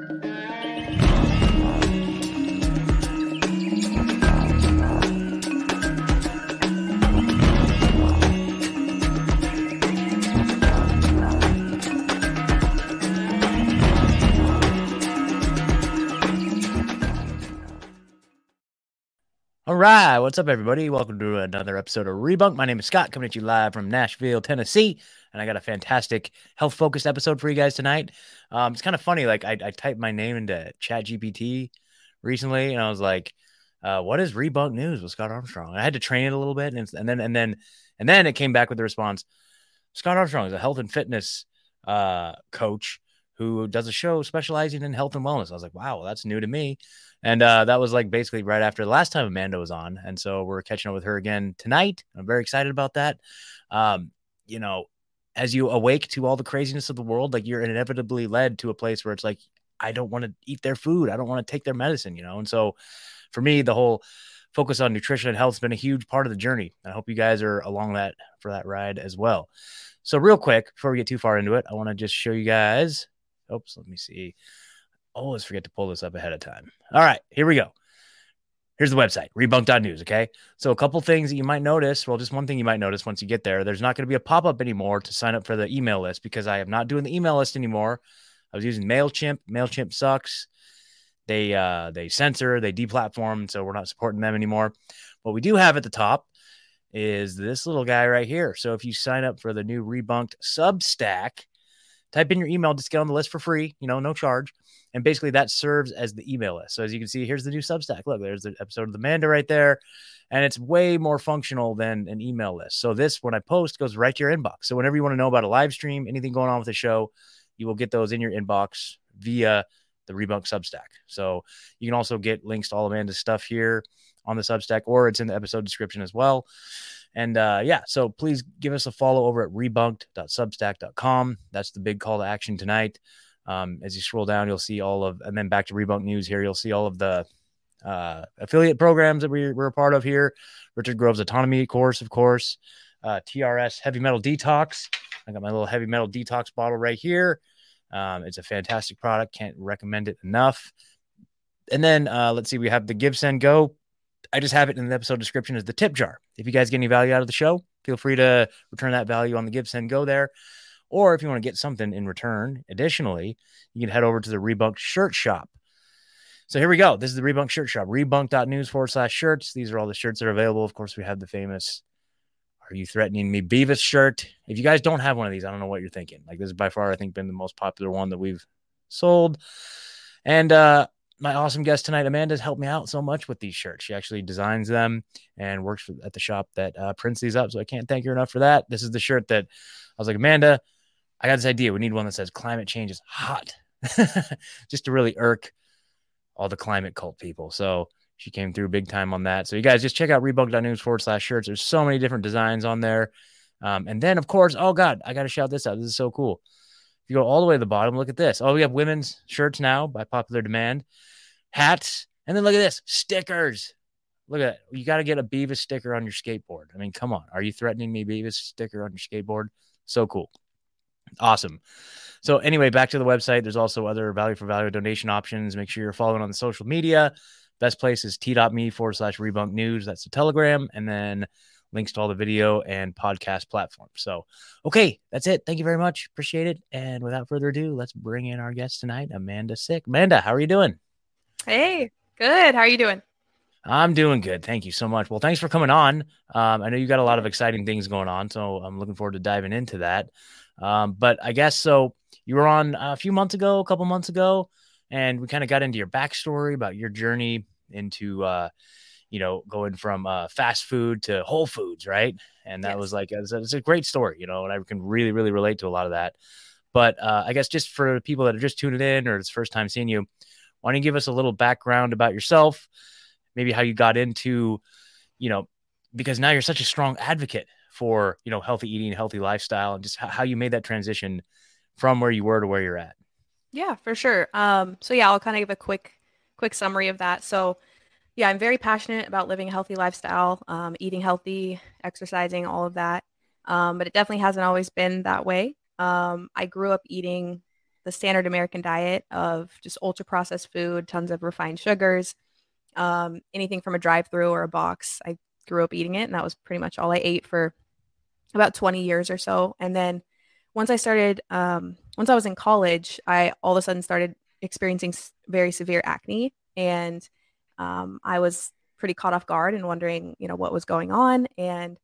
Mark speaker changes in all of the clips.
Speaker 1: All right, what's up, everybody? Welcome to another episode of Rebunk. My name is Scott, coming at you live from Nashville, Tennessee, and I got a fantastic health-focused episode for you guys tonight. Um, it's kind of funny, like I, I typed my name into Chat GPT recently, and I was like, uh, "What is Rebunk News with Scott Armstrong?" I had to train it a little bit, and, and then and then and then it came back with the response: Scott Armstrong is a health and fitness uh, coach who does a show specializing in health and wellness. I was like, "Wow, well, that's new to me." And uh, that was like basically right after the last time Amanda was on. And so we're catching up with her again tonight. I'm very excited about that. Um, you know, as you awake to all the craziness of the world, like you're inevitably led to a place where it's like, I don't want to eat their food. I don't want to take their medicine, you know? And so for me, the whole focus on nutrition and health has been a huge part of the journey. I hope you guys are along that for that ride as well. So, real quick, before we get too far into it, I want to just show you guys. Oops, let me see always forget to pull this up ahead of time. All right, here we go. Here's the website, rebunk.news. Okay. So, a couple things that you might notice. Well, just one thing you might notice once you get there there's not going to be a pop up anymore to sign up for the email list because I am not doing the email list anymore. I was using MailChimp. MailChimp sucks. They, uh, they censor, they deplatform. So, we're not supporting them anymore. What we do have at the top is this little guy right here. So, if you sign up for the new Rebunked Substack, type in your email, just get on the list for free, you know, no charge. And basically that serves as the email list. So as you can see, here's the new Substack. Look, there's the episode of the Manda right there. And it's way more functional than an email list. So this, when I post, goes right to your inbox. So whenever you want to know about a live stream, anything going on with the show, you will get those in your inbox via the Rebunk Substack. So you can also get links to all Amanda's stuff here on the Substack, or it's in the episode description as well. And uh, yeah, so please give us a follow over at rebunked.substack.com. That's the big call to action tonight. Um, as you scroll down, you'll see all of, and then back to Rebunk News here, you'll see all of the uh, affiliate programs that we, we're a part of here. Richard Grove's Autonomy course, of course, uh, TRS Heavy Metal Detox. I got my little heavy metal detox bottle right here. Um, it's a fantastic product. Can't recommend it enough. And then uh, let's see, we have the Give Send Go. I just have it in the episode description as the tip jar. If you guys get any value out of the show, feel free to return that value on the Give Send Go there. Or if you want to get something in return, additionally, you can head over to the Rebunk shirt shop. So here we go. This is the Rebunk shirt shop, rebunk.news forward slash shirts. These are all the shirts that are available. Of course, we have the famous Are You Threatening Me Beavis shirt. If you guys don't have one of these, I don't know what you're thinking. Like, this is by far, I think, been the most popular one that we've sold. And uh, my awesome guest tonight, Amanda's helped me out so much with these shirts. She actually designs them and works for, at the shop that uh, prints these up. So I can't thank her enough for that. This is the shirt that I was like, Amanda, I got this idea. We need one that says climate change is hot, just to really irk all the climate cult people. So she came through big time on that. So you guys just check out rebunk.news forward slash shirts. There's so many different designs on there. Um, and then, of course, oh God, I got to shout this out. This is so cool. If you go all the way to the bottom, look at this. Oh, we have women's shirts now by popular demand, hats, and then look at this stickers. Look at that. You got to get a Beavis sticker on your skateboard. I mean, come on. Are you threatening me, Beavis sticker on your skateboard? So cool. Awesome. So anyway, back to the website. There's also other value for value donation options. Make sure you're following on the social media. Best place is t.me forward slash rebunk news. That's the telegram. And then links to all the video and podcast platforms. So, okay, that's it. Thank you very much. Appreciate it. And without further ado, let's bring in our guest tonight, Amanda Sick. Amanda, how are you doing?
Speaker 2: Hey, good. How are you doing?
Speaker 1: I'm doing good. Thank you so much. Well, thanks for coming on. Um, I know you got a lot of exciting things going on, so I'm looking forward to diving into that. Um, but I guess so. You were on a few months ago, a couple months ago, and we kind of got into your backstory about your journey into, uh, you know, going from uh, fast food to Whole Foods, right? And that yes. was like it's a, it's a, great story, you know, and I can really, really relate to a lot of that. But uh, I guess just for people that are just tuning in or it's first time seeing you, why don't you give us a little background about yourself, maybe how you got into, you know, because now you're such a strong advocate for you know healthy eating, healthy lifestyle, and just how you made that transition from where you were to where you're at.
Speaker 2: Yeah, for sure. Um, so yeah, I'll kind of give a quick quick summary of that. So yeah, I'm very passionate about living a healthy lifestyle, um, eating healthy, exercising, all of that. Um, but it definitely hasn't always been that way. Um, I grew up eating the standard American diet of just ultra processed food, tons of refined sugars, um, anything from a drive-through or a box. I grew up eating it, and that was pretty much all I ate for about 20 years or so. And then once I started, um, once I was in college, I all of a sudden started experiencing very severe acne, and um, I was pretty caught off guard and wondering, you know, what was going on. And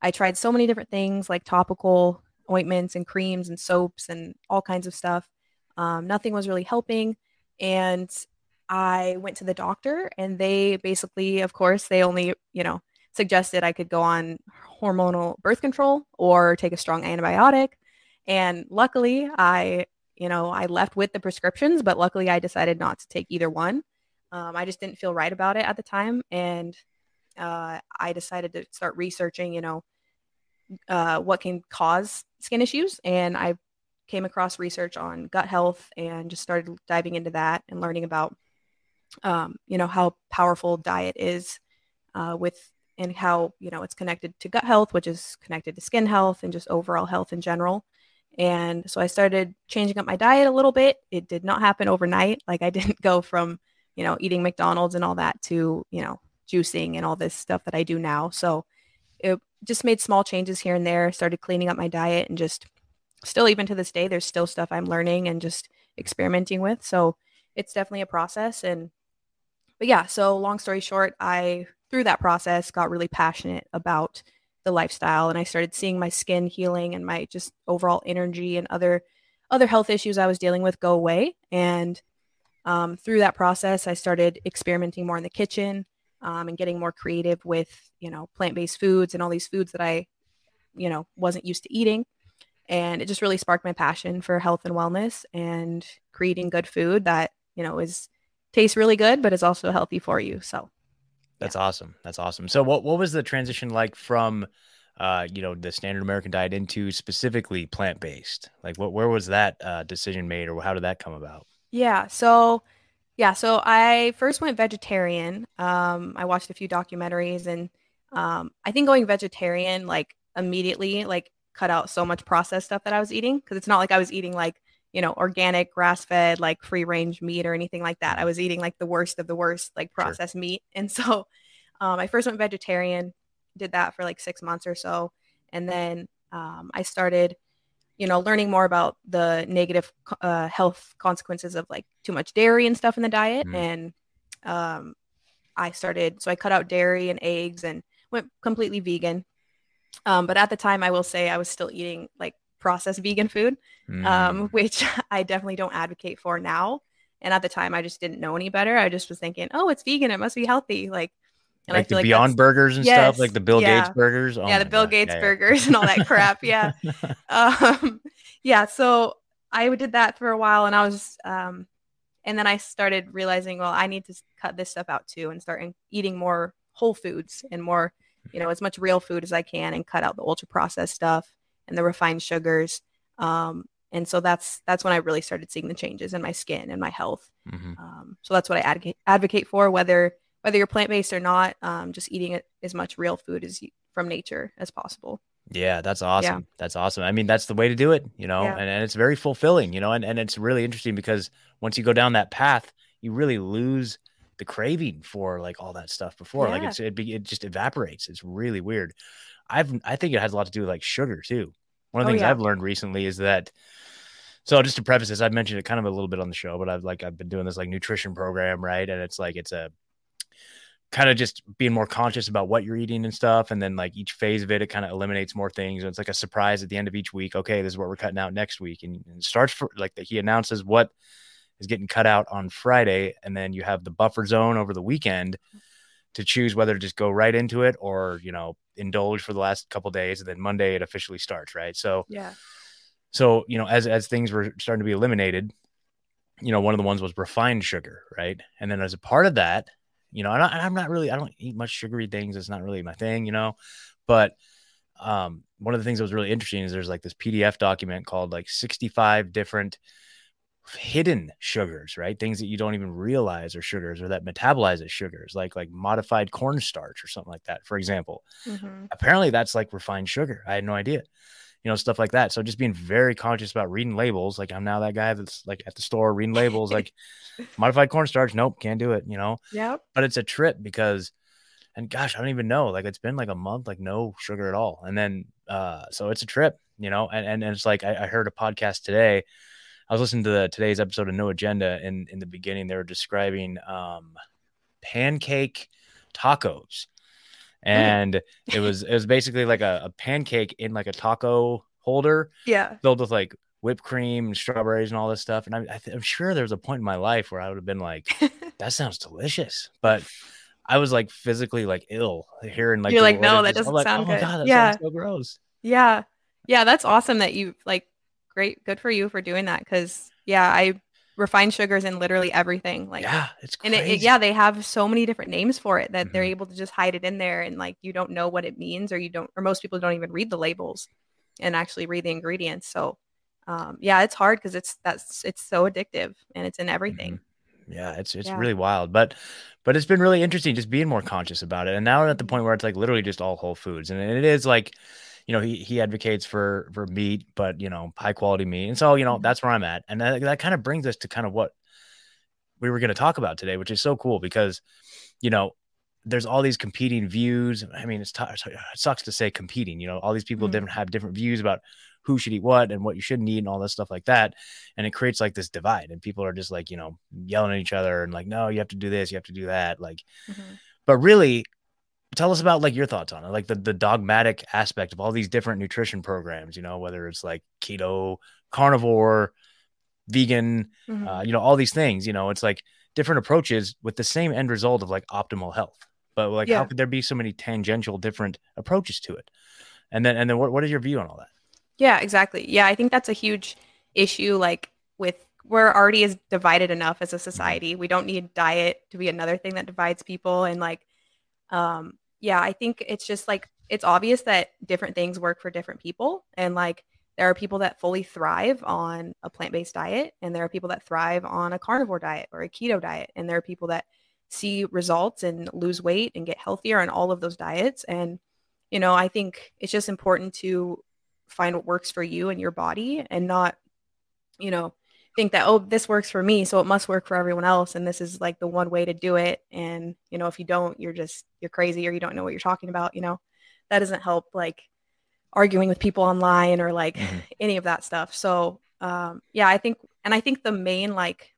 Speaker 2: I tried so many different things like topical ointments and creams and soaps and all kinds of stuff. Um, nothing was really helping. And I went to the doctor, and they basically, of course, they only, you know, suggested I could go on hormonal birth control or take a strong antibiotic. And luckily, I, you know, I left with the prescriptions, but luckily I decided not to take either one. Um, I just didn't feel right about it at the time. And uh, I decided to start researching, you know, uh, what can cause skin issues. And I came across research on gut health and just started diving into that and learning about, um, you know, how powerful diet is uh, with and how, you know, it's connected to gut health, which is connected to skin health and just overall health in general. And so I started changing up my diet a little bit. It did not happen overnight. Like I didn't go from, you know, eating McDonald's and all that to, you know, juicing and all this stuff that I do now. So it just made small changes here and there, started cleaning up my diet and just still even to this day there's still stuff I'm learning and just experimenting with. So it's definitely a process and but yeah, so long story short, I through that process got really passionate about the lifestyle and I started seeing my skin healing and my just overall energy and other other health issues I was dealing with go away. And um, through that process I started experimenting more in the kitchen um, and getting more creative with you know plant-based foods and all these foods that I you know wasn't used to eating. And it just really sparked my passion for health and wellness and creating good food that you know is tastes really good but is also healthy for you. So
Speaker 1: that's yeah. awesome. That's awesome. So what, what was the transition like from uh, you know the standard american diet into specifically plant-based? Like what where was that uh, decision made or how did that come about?
Speaker 2: Yeah. So yeah, so I first went vegetarian. Um, I watched a few documentaries, and um, I think going vegetarian like immediately like cut out so much processed stuff that I was eating because it's not like I was eating like you know organic, grass fed, like free range meat or anything like that. I was eating like the worst of the worst, like processed sure. meat, and so um, I first went vegetarian, did that for like six months or so, and then um, I started you know, learning more about the negative uh, health consequences of like too much dairy and stuff in the diet. Mm. And um, I started, so I cut out dairy and eggs and went completely vegan. Um, but at the time, I will say I was still eating like processed vegan food, um, mm. um, which I definitely don't advocate for now. And at the time, I just didn't know any better. I just was thinking, oh, it's vegan. It must be healthy. Like,
Speaker 1: and like I feel the like Beyond Burgers and yes, stuff, like the Bill yeah. Gates burgers.
Speaker 2: Oh yeah, the Bill God. Gates yeah, burgers yeah. and all that crap. Yeah. um, yeah. So I did that for a while and I was, um, and then I started realizing, well, I need to cut this stuff out too and start eating more whole foods and more, you know, as much real food as I can and cut out the ultra processed stuff and the refined sugars. Um, and so that's that's when I really started seeing the changes in my skin and my health. Mm-hmm. Um, so that's what I advocate advocate for, whether whether you're plant based or not, um, just eating as much real food as you, from nature as possible.
Speaker 1: Yeah, that's awesome. Yeah. That's awesome. I mean, that's the way to do it, you know, yeah. and, and it's very fulfilling, you know, and, and it's really interesting because once you go down that path, you really lose the craving for like all that stuff before. Yeah. Like it's it, be, it just evaporates. It's really weird. I've I think it has a lot to do with like sugar too. One of the oh, things I've learned recently is that so just to preface this, I've mentioned it kind of a little bit on the show, but I've like I've been doing this like nutrition program, right? And it's like it's a kind of just being more conscious about what you're eating and stuff. And then like each phase of it, it kind of eliminates more things. And it's like a surprise at the end of each week. Okay, this is what we're cutting out next week. And, and starts for like the, he announces what is getting cut out on Friday. And then you have the buffer zone over the weekend to choose whether to just go right into it or, you know, indulge for the last couple days. And then Monday it officially starts. Right. So,
Speaker 2: yeah.
Speaker 1: So, you know, as, as things were starting to be eliminated, you know, one of the ones was refined sugar. Right. And then as a part of that, you know, and, I, am not really, I don't eat much sugary things. It's not really my thing, you know, but um, one of the things that was really interesting is there's like this PDF document called like 65 different hidden sugars, right? Things that you don't even realize are sugars or that metabolize as sugars, like like modified cornstarch or something like that, for example. Mm-hmm. Apparently, that's like refined sugar. I had no idea. you know, stuff like that. So just being very conscious about reading labels. Like I'm now that guy that's like at the store reading labels, like modified cornstarch. Nope, can't do it, you know?
Speaker 2: Yeah.
Speaker 1: But it's a trip because, and gosh, I don't even know. Like it's been like a month, like no sugar at all. And then, uh, so it's a trip, you know? And, and, and it's like, I, I heard a podcast today. I was listening to the, today's episode of No Agenda. And in the beginning, they were describing um, pancake tacos. And it was it was basically like a, a, pancake in like a taco holder
Speaker 2: yeah.
Speaker 1: filled with like whipped cream and strawberries and all this stuff. And I, am sure there was a point in my life where i would have been like that sounds delicious. But i was like physically like ill hearing like
Speaker 2: you're like no that doesn't
Speaker 1: like,
Speaker 2: sound
Speaker 1: oh
Speaker 2: good.
Speaker 1: God,
Speaker 2: yeah.
Speaker 1: so gross.
Speaker 2: Yeah. Yeah that's awesome that you like great good for you for doing that because yeah i refined sugars in literally everything. Like
Speaker 1: yeah, it's crazy.
Speaker 2: and it, it, yeah, they have so many different names for it that mm-hmm. they're able to just hide it in there, and like you don't know what it means, or you don't, or most people don't even read the labels and actually read the ingredients. So um, yeah, it's hard because it's that's it's so addictive and it's in everything.
Speaker 1: Mm-hmm. Yeah, it's it's yeah. really wild, but but it's been really interesting just being more conscious about it. And now we're at the point where it's like literally just all whole foods, and it is like you know, he, he advocates for, for meat, but you know, high quality meat. And so, you know, mm-hmm. that's where I'm at. And that, that kind of brings us to kind of what we were going to talk about today, which is so cool because, you know, there's all these competing views. I mean, it's t- it sucks to say competing, you know, all these people mm-hmm. different have different views about who should eat what and what you shouldn't eat and all that stuff like that. And it creates like this divide and people are just like, you know, yelling at each other and like, no, you have to do this, you have to do that. Like, mm-hmm. but really tell us about like your thoughts on it like the, the dogmatic aspect of all these different nutrition programs you know whether it's like keto carnivore vegan mm-hmm. uh, you know all these things you know it's like different approaches with the same end result of like optimal health but like yeah. how could there be so many tangential different approaches to it and then and then what, what is your view on all that
Speaker 2: yeah exactly yeah i think that's a huge issue like with we're already as divided enough as a mm-hmm. society we don't need diet to be another thing that divides people and like um yeah, I think it's just like it's obvious that different things work for different people. And like there are people that fully thrive on a plant based diet, and there are people that thrive on a carnivore diet or a keto diet. And there are people that see results and lose weight and get healthier on all of those diets. And, you know, I think it's just important to find what works for you and your body and not, you know, think that oh this works for me so it must work for everyone else and this is like the one way to do it and you know if you don't you're just you're crazy or you don't know what you're talking about you know that doesn't help like arguing with people online or like mm-hmm. any of that stuff so um yeah i think and i think the main like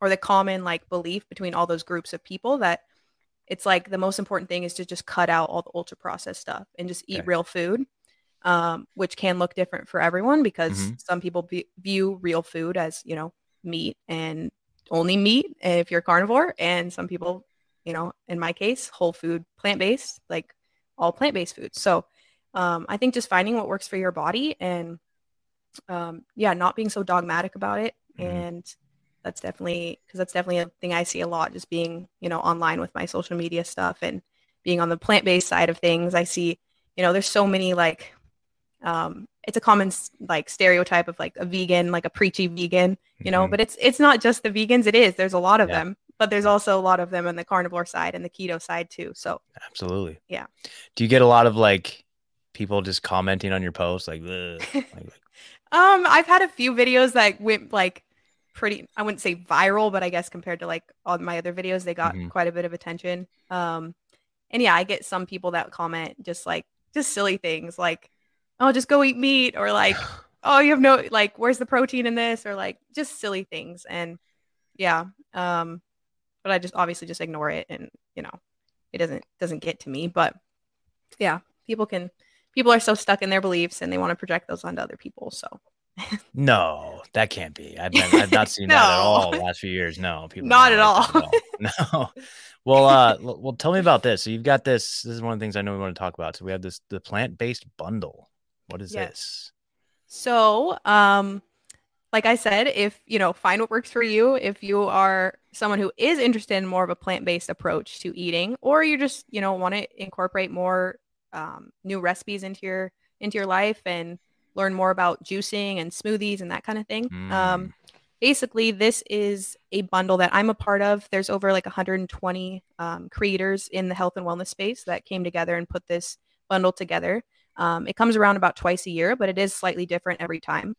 Speaker 2: or the common like belief between all those groups of people that it's like the most important thing is to just cut out all the ultra processed stuff and just eat okay. real food um, which can look different for everyone because mm-hmm. some people be- view real food as you know meat and only meat if you're carnivore, and some people, you know, in my case, whole food, plant based, like all plant based foods. So um, I think just finding what works for your body and um, yeah, not being so dogmatic about it, mm-hmm. and that's definitely because that's definitely a thing I see a lot. Just being you know online with my social media stuff and being on the plant based side of things, I see you know there's so many like um, it's a common like stereotype of like a vegan, like a preachy vegan, you know, mm-hmm. but it's it's not just the vegans. It is. There's a lot of yeah. them, but there's also a lot of them on the carnivore side and the keto side too. So
Speaker 1: absolutely,
Speaker 2: yeah.
Speaker 1: Do you get a lot of like people just commenting on your posts like, like,
Speaker 2: um, I've had a few videos that went like pretty. I wouldn't say viral, but I guess compared to like all my other videos, they got mm-hmm. quite a bit of attention. Um, and yeah, I get some people that comment just like just silly things like oh, just go eat meat or like, oh, you have no, like, where's the protein in this? Or like just silly things. And yeah. Um, but I just obviously just ignore it and, you know, it doesn't, doesn't get to me, but yeah, people can, people are so stuck in their beliefs and they want to project those onto other people. So
Speaker 1: no, that can't be. I've, been, I've not seen no. that at all the last few years. No,
Speaker 2: people not at all. at all.
Speaker 1: No. Well, uh, well, tell me about this. So you've got this. This is one of the things I know we want to talk about. So we have this the plant based bundle. What is yes. this?
Speaker 2: So, um, like I said, if you know, find what works for you. If you are someone who is interested in more of a plant-based approach to eating, or you just you know want to incorporate more um, new recipes into your into your life and learn more about juicing and smoothies and that kind of thing. Mm. Um, basically, this is a bundle that I'm a part of. There's over like 120 um, creators in the health and wellness space that came together and put this bundle together. Um, it comes around about twice a year, but it is slightly different every time.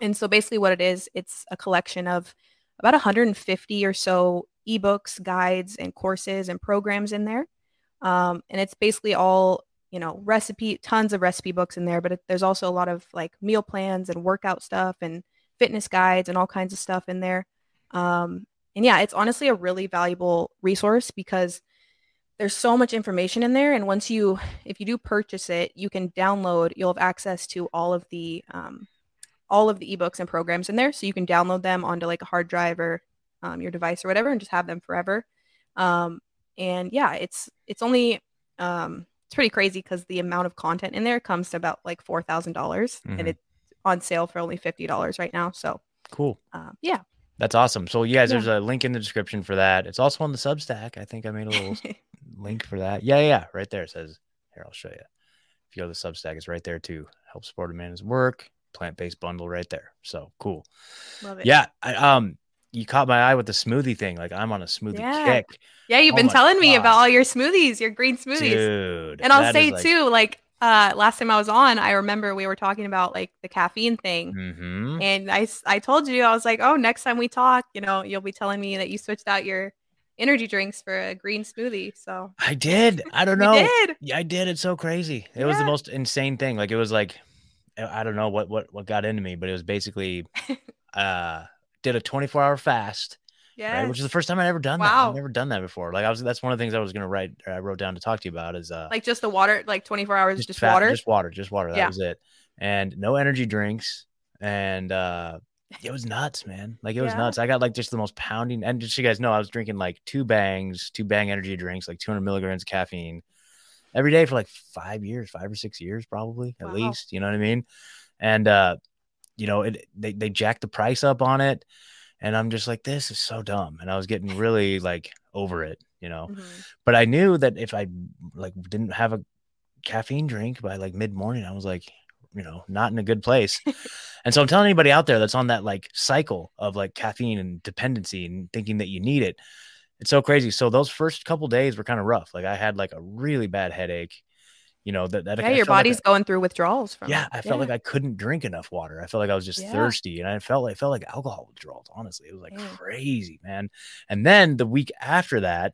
Speaker 2: And so basically, what it is, it's a collection of about 150 or so ebooks, guides, and courses and programs in there. Um, and it's basically all you know recipe, tons of recipe books in there, but it, there's also a lot of like meal plans and workout stuff and fitness guides and all kinds of stuff in there. Um, and yeah, it's honestly a really valuable resource because there's so much information in there. And once you, if you do purchase it, you can download, you'll have access to all of the, um, all of the ebooks and programs in there. So you can download them onto like a hard drive or um, your device or whatever and just have them forever. Um, and yeah, it's, it's only, um, it's pretty crazy because the amount of content in there comes to about like $4,000
Speaker 1: Mhm.
Speaker 2: and it's on sale for only $50 right now. So,
Speaker 1: Cool.
Speaker 2: um, yeah.
Speaker 1: That's awesome. So guys,
Speaker 2: Yeah.
Speaker 1: there's a link in the description for that. It's also on the Substack. I think I made a little link for that. Yeah, yeah, right there. It says here. I'll show you. If you go to the Substack, it's right there too. Help support Amanda's work. Plant based bundle right there. So cool.
Speaker 2: Love it.
Speaker 1: Yeah. I, um, you caught my eye with the smoothie thing. Like I'm on a smoothie
Speaker 2: Yeah.
Speaker 1: kick,
Speaker 2: Yeah, you've
Speaker 1: Oh
Speaker 2: been telling me about all your smoothies, your green smoothies.
Speaker 1: dude.
Speaker 2: and I'll say
Speaker 1: like-
Speaker 2: too, like uh last time I was on, I remember we were talking about like the caffeine thing.
Speaker 1: Mhm.
Speaker 2: And I told you I was like, "Oh, next time we talk, you know, you'll be telling me that you switched out your energy drinks for a green smoothie." So,
Speaker 1: I did. I don't know.
Speaker 2: did.
Speaker 1: Yeah, I did. It's so crazy. It was the most insane thing. Like it was like I I don't know what what what got into me, but it was basically uh did a 24 hour fast,
Speaker 2: Yeah.
Speaker 1: right? Which is the first time I'd ever done that.
Speaker 2: Wow.
Speaker 1: I've never done that before. Like I was that's one of the things I was gonna write or I wrote down to talk to you about is uh
Speaker 2: like just the water, like 24 hours just,
Speaker 1: fat-
Speaker 2: water.
Speaker 1: Just water, just water. That
Speaker 2: Yeah.
Speaker 1: was it. And no energy drinks. And uh it was nuts, man. Like it was
Speaker 2: Yeah.
Speaker 1: nuts. I got like just the most pounding. And just so you guys know, I was drinking like two bangs, two bang energy drinks, like 200 milligrams of caffeine every day for like five years, five or six years, probably at
Speaker 2: Wow.
Speaker 1: least. You know what I mean? And uh, you know, it they they jacked the price up on it, and I'm just like, this is so dumb. And I was getting really like over it, you know.
Speaker 2: Mhm.
Speaker 1: But I knew that if I like didn't have a caffeine drink by like mid morning, I was like, you know, not in a good place. and so I'm telling anybody out there that's on that like cycle of like caffeine and dependency and thinking that you need it. It's so crazy. So those first couple days were kind of rough. Like I had like a really bad headache, you know, that, that
Speaker 2: Yeah,
Speaker 1: I
Speaker 2: your
Speaker 1: like
Speaker 2: body's
Speaker 1: I-
Speaker 2: going through withdrawals from
Speaker 1: yeah,
Speaker 2: it.
Speaker 1: I felt like I couldn't drink enough water. I felt like I was just
Speaker 2: Yeah.
Speaker 1: thirsty, and I felt like it felt like alcohol withdrawals. Honestly, it was like
Speaker 2: Damn.
Speaker 1: crazy, man. And then the week after that,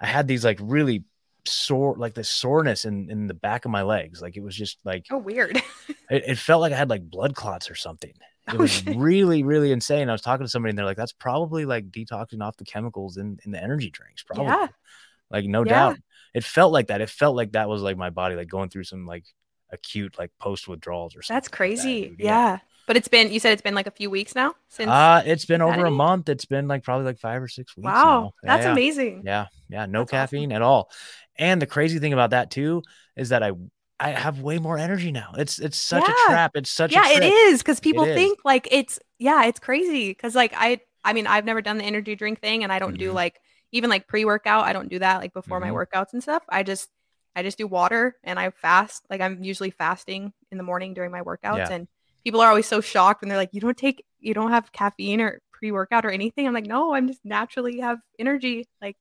Speaker 1: I had these like really sore, like the soreness in in the back of my legs. Like it was just like
Speaker 2: Oh, weird.
Speaker 1: it, it felt like I had like blood clots or something. It
Speaker 2: Oh,
Speaker 1: was really, really insane. I was talking to somebody, and they're like, "That's probably like detoxing off the chemicals in in the energy drinks, probably."
Speaker 2: Yeah.
Speaker 1: Like no
Speaker 2: Yeah.
Speaker 1: doubt, it felt like that. It felt like that was like my body like going through some like acute like post withdrawals or something.
Speaker 2: That's
Speaker 1: like that,
Speaker 2: crazy. yeah. But it's been you said it's been like a few weeks now since
Speaker 1: Uh, it's been over a month. It's been like probably like five or six weeks.
Speaker 2: Wow.
Speaker 1: now.
Speaker 2: That's
Speaker 1: yeah.
Speaker 2: amazing.
Speaker 1: Yeah, yeah, no
Speaker 2: That's awesome.
Speaker 1: caffeine at all. And the crazy thing about that too is that I I have way more energy now. It's it's such
Speaker 2: Yeah.
Speaker 1: a trap. It's such
Speaker 2: yeah, it is because people
Speaker 1: is.
Speaker 2: think like it's yeah, it's crazy because like I I mean I've never done the energy drink thing and I don't do
Speaker 1: Mhm.
Speaker 2: like even like pre workout. I don't do that like before
Speaker 1: Mhm.
Speaker 2: my workouts and stuff. I just I just do water and I fast. Like I'm usually fasting in the morning during my workouts
Speaker 1: Yeah.
Speaker 2: and people are always so shocked when they're like, you don't take you don't have caffeine or pre workout or anything. I'm like, no, I'm just naturally have energy. Like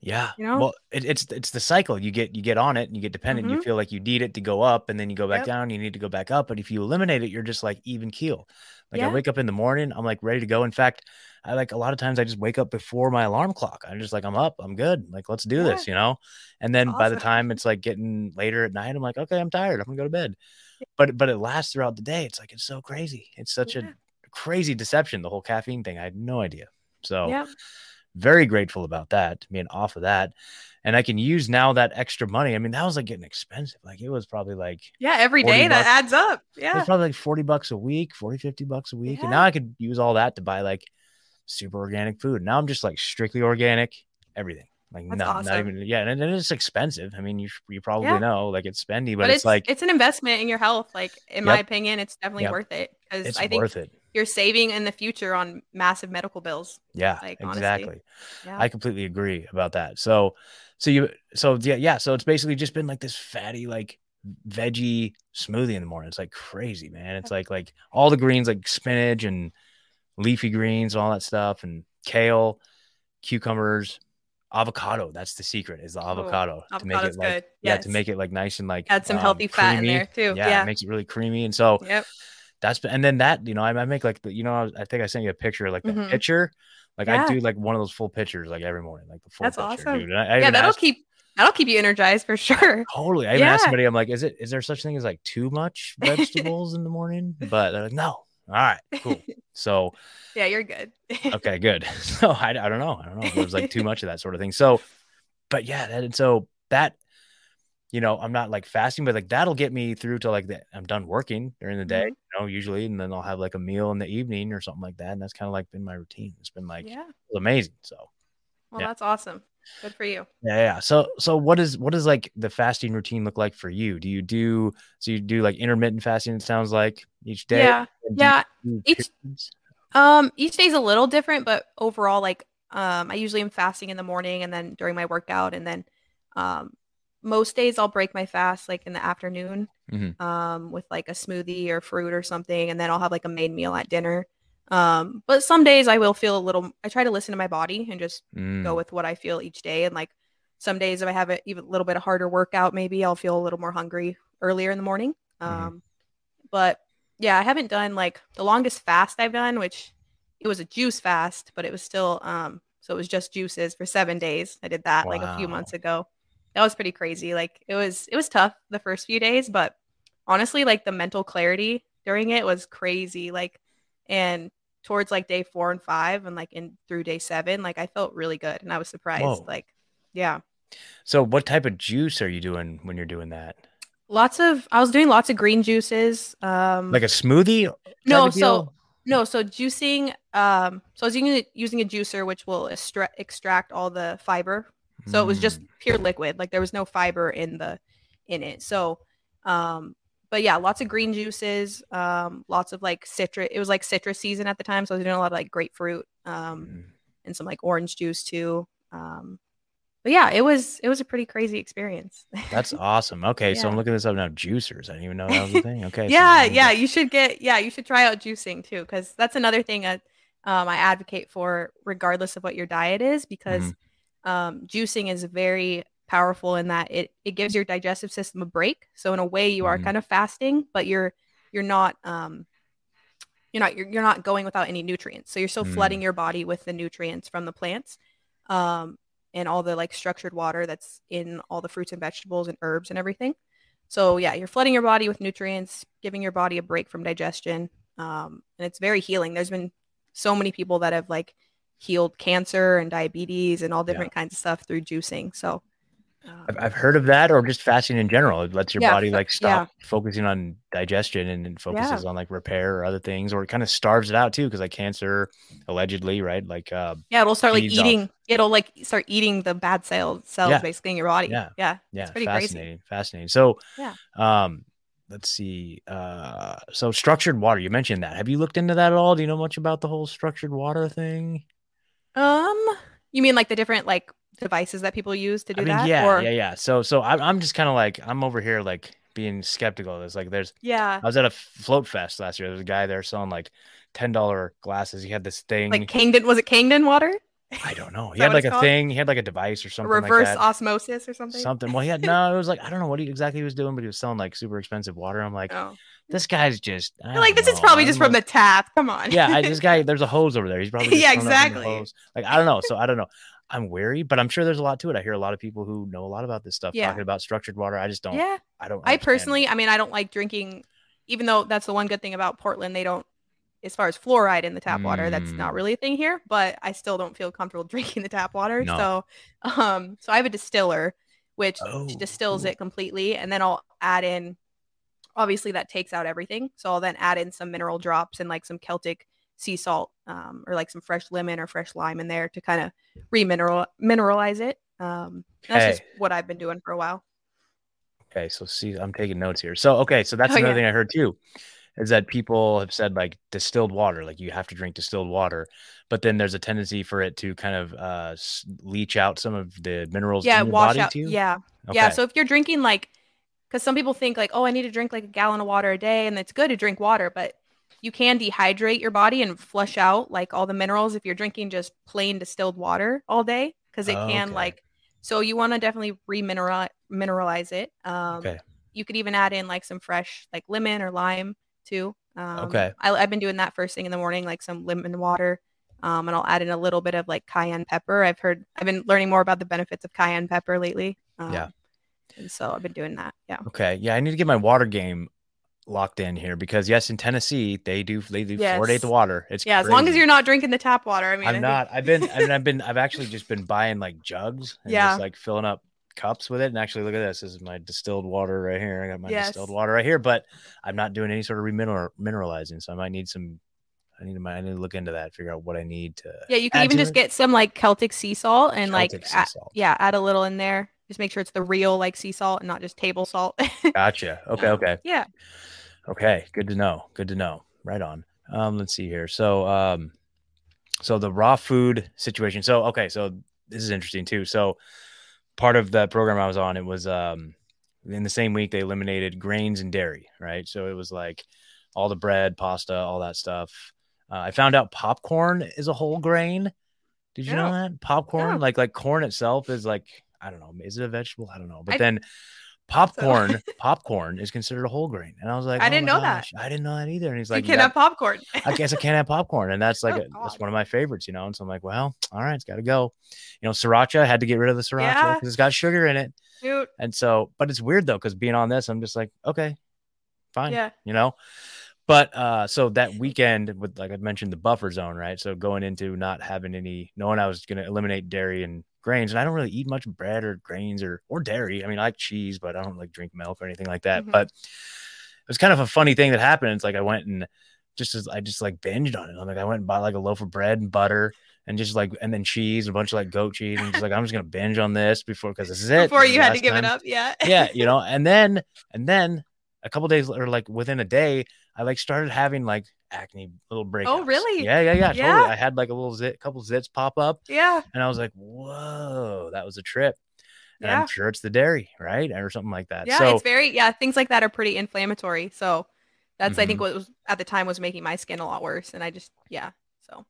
Speaker 1: Yeah.
Speaker 2: You know?
Speaker 1: Well, it, it's it's the cycle. You get you get on it and you get dependent. You
Speaker 2: Mhm.
Speaker 1: feel like you need it to go up, and then you go back
Speaker 2: Yep.
Speaker 1: down. You need to go back up. But if you eliminate it, you're just like even keel. Like I wake up in the morning, I'm like ready to go. In fact, I like a lot of times I just wake up before my alarm clock. I'm just like I'm up. I'm good. Like let's do
Speaker 2: Yeah.
Speaker 1: this, you know. And then by the time it's like getting later at night, I'm like okay, I'm tired. I'm gonna go to bed. But but it lasts throughout the day. It's like it's so crazy. It's such
Speaker 2: Yeah.
Speaker 1: a crazy deception. The whole caffeine thing. I had no idea. So
Speaker 2: yeah.
Speaker 1: very grateful about that being off of that and i can use now that extra money i mean that was like getting expensive like it was probably like
Speaker 2: Yeah, every day
Speaker 1: 40
Speaker 2: day that adds up. Yeah.
Speaker 1: was probably like 40 bucks a week 40 50 bucks a week and now i could use all that to buy like super organic food now i'm just like strictly organic everything like
Speaker 2: That's
Speaker 1: no, not even yeah and, and it's expensive i mean you you probably
Speaker 2: Yeah.
Speaker 1: know like it's spendy but,
Speaker 2: But,
Speaker 1: it's, like
Speaker 2: it's an investment in your health. Like in my opinion, it's definitely
Speaker 1: Yep.
Speaker 2: worth it because I think
Speaker 1: worth it
Speaker 2: you're saving in the future on massive medical bills.
Speaker 1: yeah
Speaker 2: like,
Speaker 1: exactly
Speaker 2: Yeah.
Speaker 1: I completely agree about that. So, so you, so yeah, yeah. So it's basically just been like this fatty, like veggie smoothie in the morning. It's like crazy, man. It's like like all the greens, like spinach and leafy greens, all that stuff, and kale, cucumbers, avocado. That's the secret is the avocado
Speaker 2: oh,
Speaker 1: to make it like
Speaker 2: good.
Speaker 1: yeah to make it like nice and like
Speaker 2: add some
Speaker 1: um,
Speaker 2: healthy fat
Speaker 1: creamy.
Speaker 2: in there too.
Speaker 1: Yeah,
Speaker 2: Yeah.
Speaker 1: it makes it really creamy. And so
Speaker 2: yep.
Speaker 1: That's and then that you know I, I make like the you know I, I think I sent you a picture like the
Speaker 2: Mhm.
Speaker 1: pitcher. Like I do like one of those full pictures like every morning, like the full
Speaker 2: That's
Speaker 1: pitcher,
Speaker 2: awesome.
Speaker 1: dude. I, I
Speaker 2: Yeah, that'll
Speaker 1: asked-
Speaker 2: keep that'll keep you energized for sure.
Speaker 1: Totally. I even asked
Speaker 2: Yeah.
Speaker 1: somebody, I'm like, is it is there such thing as like too much vegetables in the morning? But they're like, no. All right, cool. So
Speaker 2: Yeah, you're good.
Speaker 1: okay, good. So I, I don't know. I don't know if there's like too much of that sort of thing. So, but yeah, that, and so that, you know, I'm not like fasting, but like that'll get me through to like the, I'm done working during the day,
Speaker 2: Mhm.
Speaker 1: you know, usually, and then I'll have like a meal in the evening or something like that. And that's kind of like been my routine. It's been like
Speaker 2: yeah.
Speaker 1: amazing. So
Speaker 2: Well,
Speaker 1: yeah.
Speaker 2: that's awesome. Good for you.
Speaker 1: Yeah, yeah. So, so what is what does like the fasting routine look like for you? Do you do so? You do like intermittent fasting? It sounds like each day.
Speaker 2: Yeah.
Speaker 1: Do
Speaker 2: Yeah. Each-
Speaker 1: periods?
Speaker 2: Um, each day's a little different, but overall, like, um, I usually am fasting in the morning and then during my workout, and then, um, most days I'll break my fast like in the afternoon,
Speaker 1: Mhm.
Speaker 2: um, with like a smoothie or fruit or something, and then I'll have like a main meal at dinner. Um, but some days I will feel a little. I try to listen to my body and just go
Speaker 1: Mm,
Speaker 2: with what I feel each day. And like some days, if I have a even a little bit of harder workout, maybe I'll feel a little more hungry earlier in the morning.
Speaker 1: Mhm.
Speaker 2: Um, but yeah, I haven't done like the longest fast I've done, which it was a juice fast, but it was still um, so it was just juices for seven days. I did that like a few months ago. That was pretty crazy. Like it was it was tough the first few days, but honestly, like the mental clarity during it was crazy. Like and towards like day four and five and like in through day seven, like I felt really good and I was surprised.
Speaker 1: Whoa.
Speaker 2: Like, yeah.
Speaker 1: So, what type of juice are you doing when you're doing that?
Speaker 2: Lots of I was doing lots of green juices. Um
Speaker 1: Like a smoothie?
Speaker 2: no, so no, so juicing, um, so I was using using a juicer which will extra- extract all the fiber. So it was just
Speaker 1: Mm,
Speaker 2: pure liquid, like there was no fiber in the in it. So um but yeah, lots of green juices, um, lots of like citrus. It was like citrus season at the time, so I was doing a lot of like grapefruit, um,
Speaker 1: mm.
Speaker 2: and some like orange juice too. Um, but yeah, it was it was a pretty crazy experience.
Speaker 1: That's awesome. Okay, so I'm looking this up now. Juicers. I didn't even know that was a thing. Okay.
Speaker 2: yeah,
Speaker 1: I'm
Speaker 2: yeah, you should get yeah, you should try out juicing too, because that's another thing that um, I advocate for, regardless of what your diet is, because
Speaker 1: Mm-hmm.
Speaker 2: Um, juicing is very powerful in that it it gives your digestive system a break. So in a way, you are
Speaker 1: Mhm.
Speaker 2: kind of fasting, but you're you're not um, you're not you're, you're not going without any nutrients. So you're still
Speaker 1: Mm.
Speaker 2: flooding your body with the nutrients from the plants. Um, and all the like structured water that's in all the fruits and vegetables and herbs and everything. So yeah, you're flooding your body with nutrients, giving your body a break from digestion, um, and it's very healing. There's been so many people that have like healed cancer and diabetes and all
Speaker 1: Yeah.
Speaker 2: different kinds of stuff through juicing. So um,
Speaker 1: I've, I've heard of that, or just fasting in general. It lets your
Speaker 2: Yeah,
Speaker 1: body like stop focusing on digestion and, and focuses on like repair or other things, or it kind of starves it out too, because like cancer, allegedly, right? Like, uh,
Speaker 2: yeah, it'll start like
Speaker 1: feeds off-
Speaker 2: eating. It'll like start eating the bad cells cells
Speaker 1: Yeah.
Speaker 2: basically in your body.
Speaker 1: Yeah.
Speaker 2: yeah,
Speaker 1: yeah,
Speaker 2: pretty crazy.
Speaker 1: fascinating, fascinating. So,
Speaker 2: Yeah.
Speaker 1: um, let's see. Uh, so structured water. You mentioned that. Have you looked into that at all? Do you know much about the whole structured water thing?
Speaker 2: Um, you mean like the different like devices that people use to do
Speaker 1: I mean,
Speaker 2: that?
Speaker 1: yeah,
Speaker 2: or
Speaker 1: yeah, yeah. So, so I'm, I'm just kind of like I'm over here like being skeptical of this. Like, there's
Speaker 2: yeah,
Speaker 1: I was at a float fest last year. There's a guy there selling like ten dollar glasses. He had this thing.
Speaker 2: like Kangen was it Kangen water?
Speaker 1: I don't know. He had like a
Speaker 2: called?
Speaker 1: thing. He had like a device or
Speaker 2: A
Speaker 1: something like
Speaker 2: reverse
Speaker 1: that.
Speaker 2: osmosis or something?
Speaker 1: Something. Well, he had no. It was like I don't know what he exactly was doing, but he was selling like super expensive water. I'm like,
Speaker 2: Oh.
Speaker 1: This guy's just. I
Speaker 2: like this is probably just from the tap. Come on.
Speaker 1: yeah, I, this guy. There's a hose over there. He's probably
Speaker 2: Yeah,
Speaker 1: throwing it up in the
Speaker 2: exactly.
Speaker 1: hose. Like I don't know. So I don't know. I'm wary, but I'm sure there's a lot to it. I hear a lot of people who know a lot about this stuff
Speaker 2: Yeah.
Speaker 1: talking about structured water. I just don't.
Speaker 2: yeah.
Speaker 1: I don't.
Speaker 2: I
Speaker 1: it.
Speaker 2: personally, I mean, I don't like drinking, even though that's the one good thing about Portland. They don't, as far as fluoride in the tap water, that's not
Speaker 1: Mm.
Speaker 2: really a thing here. But I still don't feel comfortable drinking the tap water.
Speaker 1: No.
Speaker 2: So, um, so I have a distiller, which
Speaker 1: Oh,
Speaker 2: distills it completely, and then I'll add in. Obviously, that takes out everything. So I'll then add in some mineral drops and like some Celtic sea salt, um, or like some fresh lemon or fresh lime in there to kind of remineral mineralize it. Um, that's just what I've been doing for a while.
Speaker 1: Okay, so see, I'm taking notes here. So okay, so that's
Speaker 2: Oh,
Speaker 1: another
Speaker 2: yeah.
Speaker 1: thing I heard too, is that people have said like distilled water, like you have to drink distilled water, but then there's a tendency for it to kind of uh leach out some of the minerals
Speaker 2: Yeah,
Speaker 1: in your
Speaker 2: wash
Speaker 1: body
Speaker 2: out.
Speaker 1: too.
Speaker 2: Yeah, yeah. So if you're drinking like, because some people think like, oh, I need to drink like a gallon of water a day, and it's good to drink water, but you can dehydrate your body and flush out like all the minerals if you're drinking just plain distilled water all day. because it
Speaker 1: Oh,
Speaker 2: can
Speaker 1: okay.
Speaker 2: like. So you want to definitely remineral mineralize it. Um,
Speaker 1: Okay.
Speaker 2: You could even add in like some fresh like lemon or lime too. Um,
Speaker 1: Okay.
Speaker 2: I, I've been doing that first thing in the morning, like some lemon water. Um, and I'll add in a little bit of like cayenne pepper. I've heard I've been learning more about the benefits of cayenne pepper lately. Um,
Speaker 1: Yeah.
Speaker 2: And so I've been doing that. Yeah.
Speaker 1: Okay. Yeah, I need to get my water game locked in here because yes, in Tennessee they do they do fluoridate the water. It's
Speaker 2: Yeah. As long as you're not drinking the tap water. I mean, I
Speaker 1: I'm
Speaker 2: think-
Speaker 1: not. I've been. I mean, I've been. I've actually just been buying like jugs and
Speaker 2: Yeah.
Speaker 1: just like filling up cups with it. And actually, look at this. This is my distilled water right here. I got my distilled water right here. But I'm not doing any sort of remineral mineralizing, so I might need some. I need to. I need to look into that. Figure out what I need to.
Speaker 2: Yeah, you can even just
Speaker 1: it.
Speaker 2: get some like Celtic sea salt and like
Speaker 1: Celtic
Speaker 2: add-
Speaker 1: salt.
Speaker 2: yeah, add a little in there. Just make sure it's the real like sea salt and not just table salt.
Speaker 1: Gotcha. Okay. Okay.
Speaker 2: yeah.
Speaker 1: Okay, good to know. Good to know. Right on. Um, let's see here. So, um, so the raw food situation. So, okay, so this is interesting too. So, part of the program I was on, it was um, in the same week they eliminated grains and dairy, right? So it was like all the bread, pasta, all that stuff. Uh, I found out popcorn is a whole grain. Did you know that popcorn,
Speaker 2: Yeah.
Speaker 1: like like corn itself, is like I don't know, is it a vegetable? I don't know, but
Speaker 2: I-
Speaker 1: then popcorn, popcorn is considered a whole grain, and I was like,
Speaker 2: I
Speaker 1: "Oh
Speaker 2: didn't know that.
Speaker 1: I didn't know that either. And he's like,
Speaker 2: you
Speaker 1: like,
Speaker 2: can
Speaker 1: "Yeah,
Speaker 2: have popcorn.
Speaker 1: I guess I can't have popcorn, and that's like
Speaker 2: Oh,
Speaker 1: a, that's one of my favorites, you know. And so I'm like, well, all right, it's got to go. You know, sriracha I had to get rid of the sriracha
Speaker 2: Yeah.
Speaker 1: because it's got sugar in it,
Speaker 2: Dude,
Speaker 1: and so, but it's weird though because being on this, I'm just like, okay, fine,
Speaker 2: yeah.
Speaker 1: you know. But uh, so that weekend with like I mentioned the buffer zone, right? So going into not having any, knowing I was going to eliminate dairy and grains, and I don't really eat much bread or grains or or dairy. I mean, I like cheese, but I don't like drink milk or anything like that.
Speaker 2: Mhm.
Speaker 1: But it was kind of a funny thing that happened. It's like I went and just as I just like binged on it. I'm like I went and bought like a loaf of bread and butter and just like and then cheese, and a bunch of like goat cheese, and just like I'm just gonna binge on this before because this is it.
Speaker 2: Before you had to give it up. Yeah.
Speaker 1: yeah, you know, and then and then a couple days or like within a day, I like started having like acne little breakouts.
Speaker 2: Oh, really?
Speaker 1: Yeah, yeah, yeah,
Speaker 2: Yeah.
Speaker 1: totally. I had like a little zit, couple zits pop up,
Speaker 2: Yeah.
Speaker 1: and I was like, whoa, that was a trip. And
Speaker 2: Yeah.
Speaker 1: I'm sure it's the dairy, right, or something like that.
Speaker 2: Yeah.
Speaker 1: so
Speaker 2: it's very, yeah. Things like that are pretty inflammatory. So that's, I
Speaker 1: Mm-hmm.
Speaker 2: think, what was at the time was making my skin a lot worse. And I just, yeah. So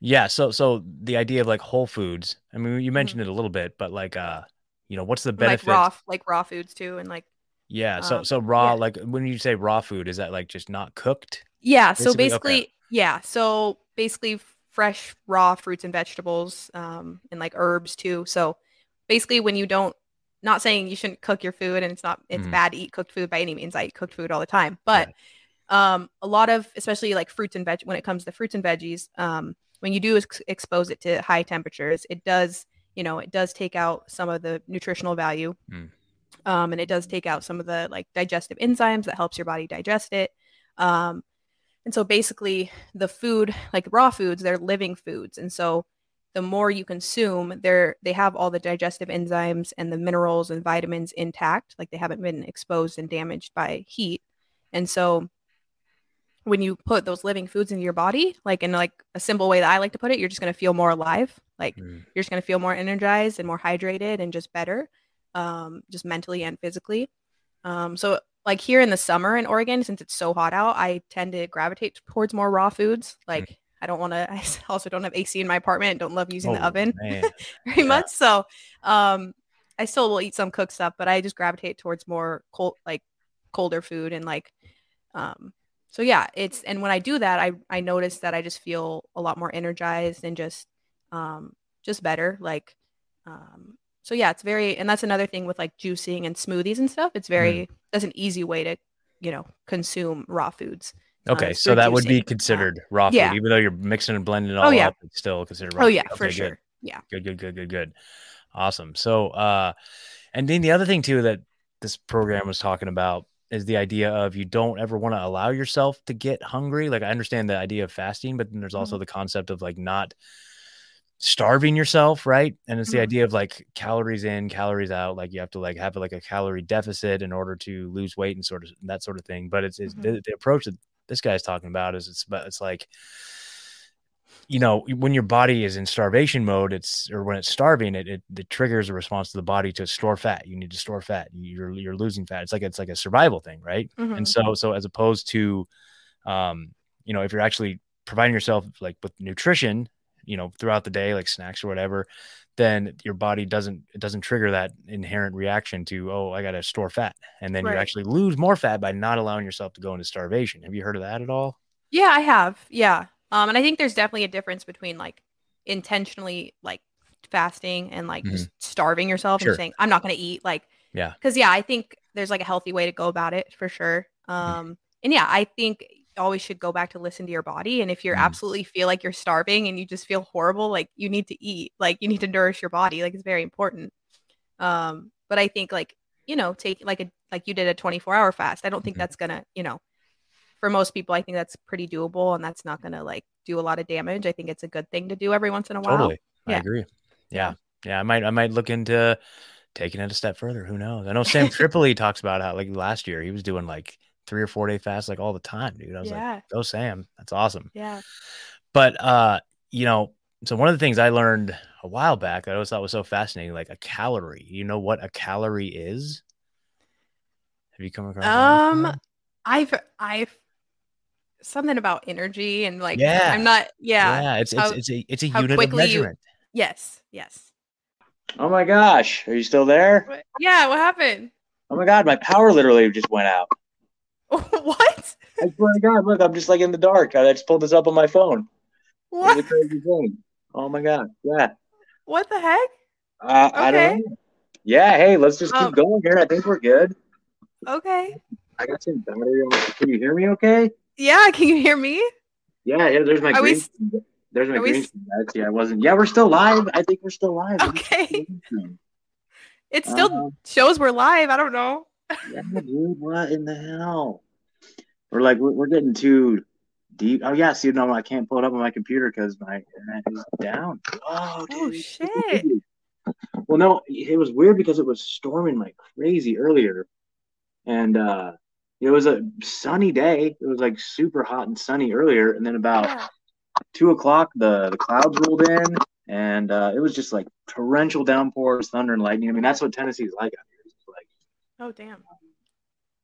Speaker 1: yeah, so so the idea of like whole foods. I mean,
Speaker 2: Mm-hmm.
Speaker 1: you mentioned it a little bit, but like, uh, you know, what's the benefit?
Speaker 2: like raw, like raw foods too. And like,
Speaker 1: Yeah, so
Speaker 2: um,
Speaker 1: so raw,
Speaker 2: yeah.
Speaker 1: like when you say raw food, is that like just not cooked?
Speaker 2: Yeah. So
Speaker 1: Basically, okay.
Speaker 2: yeah. So basically, fresh raw fruits and vegetables, um, and like herbs too. So basically, when you don't, not saying you shouldn't cook your food, and it's not, it's
Speaker 1: Mhm.
Speaker 2: bad to eat cooked food by any means. I eat cooked food all the time, but um, a lot of, especially like fruits and veg, when it comes to fruits and veggies, um, when you do ex- expose it to high temperatures, it does, you know, it does take out some of the nutritional value.
Speaker 1: Mm.
Speaker 2: Um, and it does take out some of the like digestive enzymes that helps your body digest it. Um, and so basically the food, like raw foods, they're living foods. And so the more you consume, they're they have all the digestive enzymes and the minerals and vitamins intact, like they haven't been exposed and damaged by heat. And so when you put those living foods into your body, like in like a simple way that I like to put it, you're just gonna feel more alive. Like
Speaker 1: Mm.
Speaker 2: you're just gonna feel more energized and more hydrated and just better, um, just mentally and physically. Um, so like here in the summer in Oregon, since it's so hot out, I tend to gravitate towards more raw foods. Like I don't want to. I also don't have AC in my apartment. Don't love using the
Speaker 1: Oh,
Speaker 2: oven very
Speaker 1: Yeah.
Speaker 2: much. So um, I still will eat some cooked stuff, but I just gravitate towards more cold, like colder food and like. Um, so yeah, it's and when I do that, I I notice that I just feel a lot more energized and just um just better. Like um so yeah, it's very and that's another thing with like juicing and smoothies and stuff. It's very
Speaker 1: Mm.
Speaker 2: that's an easy way to you know consume raw foods. Uh,
Speaker 1: Okay, so that would be
Speaker 2: juicing.
Speaker 1: Considered raw
Speaker 2: yeah.
Speaker 1: food, even though you're mixing and blending it all
Speaker 2: Oh, yeah.
Speaker 1: up. It's still considered raw.
Speaker 2: Oh yeah,
Speaker 1: food.
Speaker 2: for
Speaker 1: Okay,
Speaker 2: sure.
Speaker 1: Good.
Speaker 2: Yeah.
Speaker 1: good, good, good, good, good. Awesome. So, uh, and then the other thing too that this program was talking about is the idea of you don't ever want to allow yourself to get hungry. Like I understand the idea of fasting, but then there's also
Speaker 2: Mhm.
Speaker 1: the concept of like not starving yourself, right? And it's the
Speaker 2: Mhm.
Speaker 1: idea of like calories in, calories out. Like you have to like have like a calorie deficit in order to lose weight and sort of that sort of thing. But it's, it's
Speaker 2: Mhm.
Speaker 1: the, the approach that this guy's talking about is it's but it's like you know when your body is in starvation mode it's or when it's starving it, it it triggers a response to the body to store fat you need to store fat you're you're losing fat it's like it's like a survival thing right
Speaker 2: Mhm.
Speaker 1: and so so as opposed to um you know if you're actually providing yourself like with nutrition
Speaker 3: you know, throughout the day, like snacks or whatever, then your body doesn't it doesn't trigger that inherent reaction to oh I got to store fat, and then right. you actually lose more fat by not allowing yourself to go into starvation. Have you heard of that at all?
Speaker 2: Yeah, I have. Yeah, um, and I think there's definitely a difference between like intentionally like fasting and like mm-hmm. just starving yourself sure. and saying I'm not going to eat like
Speaker 3: yeah
Speaker 2: because yeah I think there's like a healthy way to go about it for sure. Mm-hmm. Um, mm-hmm. and yeah I think always should go back to listen to your body. And if you're mm. absolutely feel like you're starving and you just feel horrible, like you need to eat, like you need to nourish your body. Like it's very important. Um, but I think like, you know, take like a like you did a 24 hour fast. I don't think mm-hmm. that's gonna, you know, for most people, I think that's pretty doable and that's not gonna like do a lot of damage. I think it's a good thing to do every once in a while. Totally.
Speaker 3: Yeah. I agree. Yeah. Yeah. I might I might look into taking it a step further. Who knows? I know Sam Tripoli talks about how like last year he was doing like three or four day fast like all the time, dude. I was yeah. like, go Sam. That's awesome.
Speaker 2: Yeah.
Speaker 3: But uh, you know, so one of the things I learned a while back that I always thought was so fascinating, like a calorie. You know what a calorie is? Have you come across
Speaker 2: um I've I've something about energy and like yeah I'm not yeah.
Speaker 3: Yeah, it's how, it's, it's a it's a unit of measurement.
Speaker 2: You, yes, yes.
Speaker 1: Oh my gosh. Are you still there?
Speaker 2: Yeah, what happened?
Speaker 1: Oh my god, my power literally just went out.
Speaker 2: what?
Speaker 1: I swear to God, look, I'm just like in the dark. I just pulled this up on my phone.
Speaker 2: What?
Speaker 1: It's a crazy thing. Oh my God. Yeah.
Speaker 2: What the heck?
Speaker 1: Uh, okay. I don't know. Yeah. Hey, let's just keep um, going here. I think we're good.
Speaker 2: Okay.
Speaker 1: I got some battery on. Can you hear me okay?
Speaker 2: Yeah. Can you hear me?
Speaker 1: Yeah. Yeah. There's my Are green. We... There's my green. We... Yeah. I wasn't. Yeah. We're still live. I think we're still live.
Speaker 2: Okay. It still uh, shows we're live. I don't know
Speaker 1: yeah, dude, what in the hell? We're like, we're, we're getting too deep. Oh yeah, see, no, I can't pull it up on my computer because my internet is down.
Speaker 2: Oh, oh shit.
Speaker 1: Well, no, it was weird because it was storming like crazy earlier, and uh it was a sunny day. It was like super hot and sunny earlier, and then about yeah. two o'clock, the the clouds rolled in, and uh, it was just like torrential downpours, thunder and lightning. I mean, that's what Tennessee is like.
Speaker 2: Oh damn.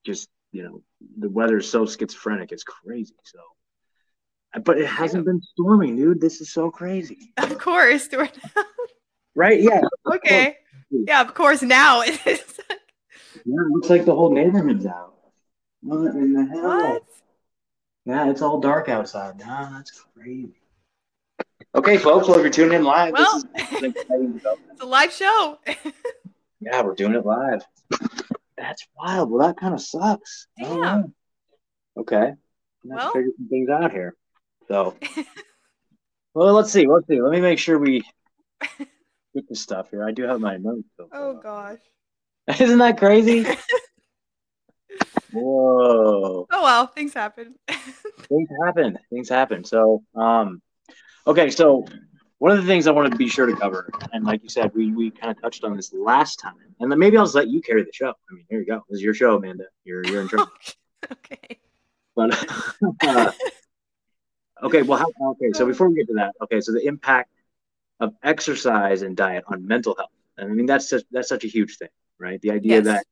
Speaker 1: Just you know, the weather is so schizophrenic, it's crazy. So, but it hasn't been storming, dude. This is so crazy.
Speaker 2: Of course,
Speaker 1: right? Yeah.
Speaker 2: Okay. Yeah, of course. Now it is.
Speaker 1: yeah, it looks like the whole neighborhood's out. What in the hell? What? Yeah, it's all dark outside. Nah, that's crazy. Okay, folks. Well, if you're tuning in live,
Speaker 2: well, is, it's a live show.
Speaker 1: yeah, we're doing it live. That's wild. Well, that kind of sucks.
Speaker 2: Damn.
Speaker 1: Okay. Let's well, figure some things out here. So, well, let's see. Let's see. Let me make sure we get the stuff here. I do have my notes.
Speaker 2: Oh gosh.
Speaker 1: Isn't that crazy? Whoa.
Speaker 2: Oh well, things happen.
Speaker 1: things happen. Things happen. So, um, okay. So one of the things I wanted to be sure to cover, and like you said, we, we kind of touched on this last time, and then maybe I'll just let you carry the show. I mean, here you go. This is your show, Amanda. You're you're in charge.
Speaker 2: okay.
Speaker 1: But uh, okay, well, how, okay. So before we get to that, okay, so the impact of exercise and diet on mental health. And I mean, that's such, that's such a huge thing, right? The idea yes. that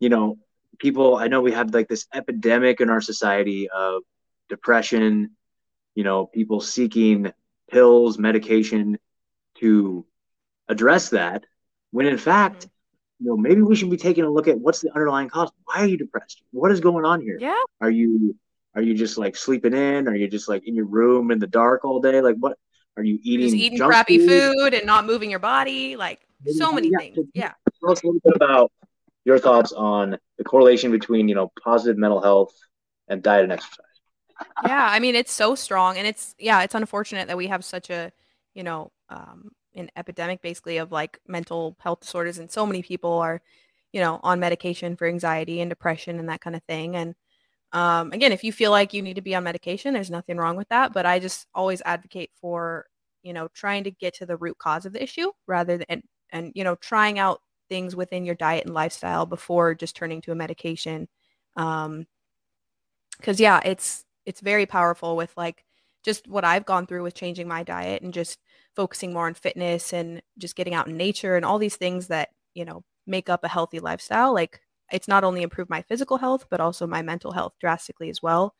Speaker 1: you know people. I know we have like this epidemic in our society of depression. You know, people seeking pills, medication to address that. When in fact, mm-hmm. you know, maybe we should be taking a look at what's the underlying cause. Why are you depressed? What is going on here?
Speaker 2: Yeah.
Speaker 1: Are you are you just like sleeping in? Are you just like in your room in the dark all day? Like what are you eating? You're
Speaker 2: just eating crappy food? food? and not moving your body. Like so many yeah. things. Yeah.
Speaker 1: Tell us a little bit about your thoughts on the correlation between, you know, positive mental health and diet and exercise
Speaker 2: yeah, I mean it's so strong, and it's yeah, it's unfortunate that we have such a you know um, an epidemic basically of like mental health disorders, and so many people are you know on medication for anxiety and depression and that kind of thing. And um, again, if you feel like you need to be on medication, there's nothing wrong with that. But I just always advocate for you know trying to get to the root cause of the issue rather than and, and you know trying out things within your diet and lifestyle before just turning to a medication. Um, because yeah, it's it's very powerful with like just what I've gone through with changing my diet and just focusing more on fitness and just getting out in nature and all these things that, you know, make up a healthy lifestyle. Like it's not only improved my physical health, but also my mental health drastically as well.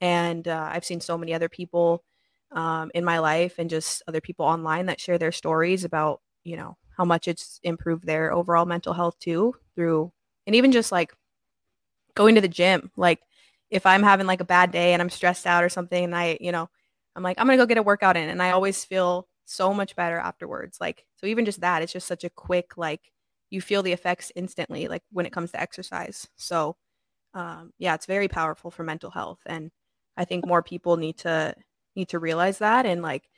Speaker 2: And uh, I've seen so many other people um, in my life and just other people online that share their stories about, you know, how much it's improved their overall mental health too through, and even just like going to the gym. Like if I'm having like a bad day and I'm stressed out or something and I, you know, I'm like, I'm to go get a workout in. And I always feel so much better afterwards. Like, so even just that, it's just such a quick, like, you feel the effects instantly, like when it comes to exercise. So, um, yeah, it's very powerful for mental health. And I think more people need to need to realize that and like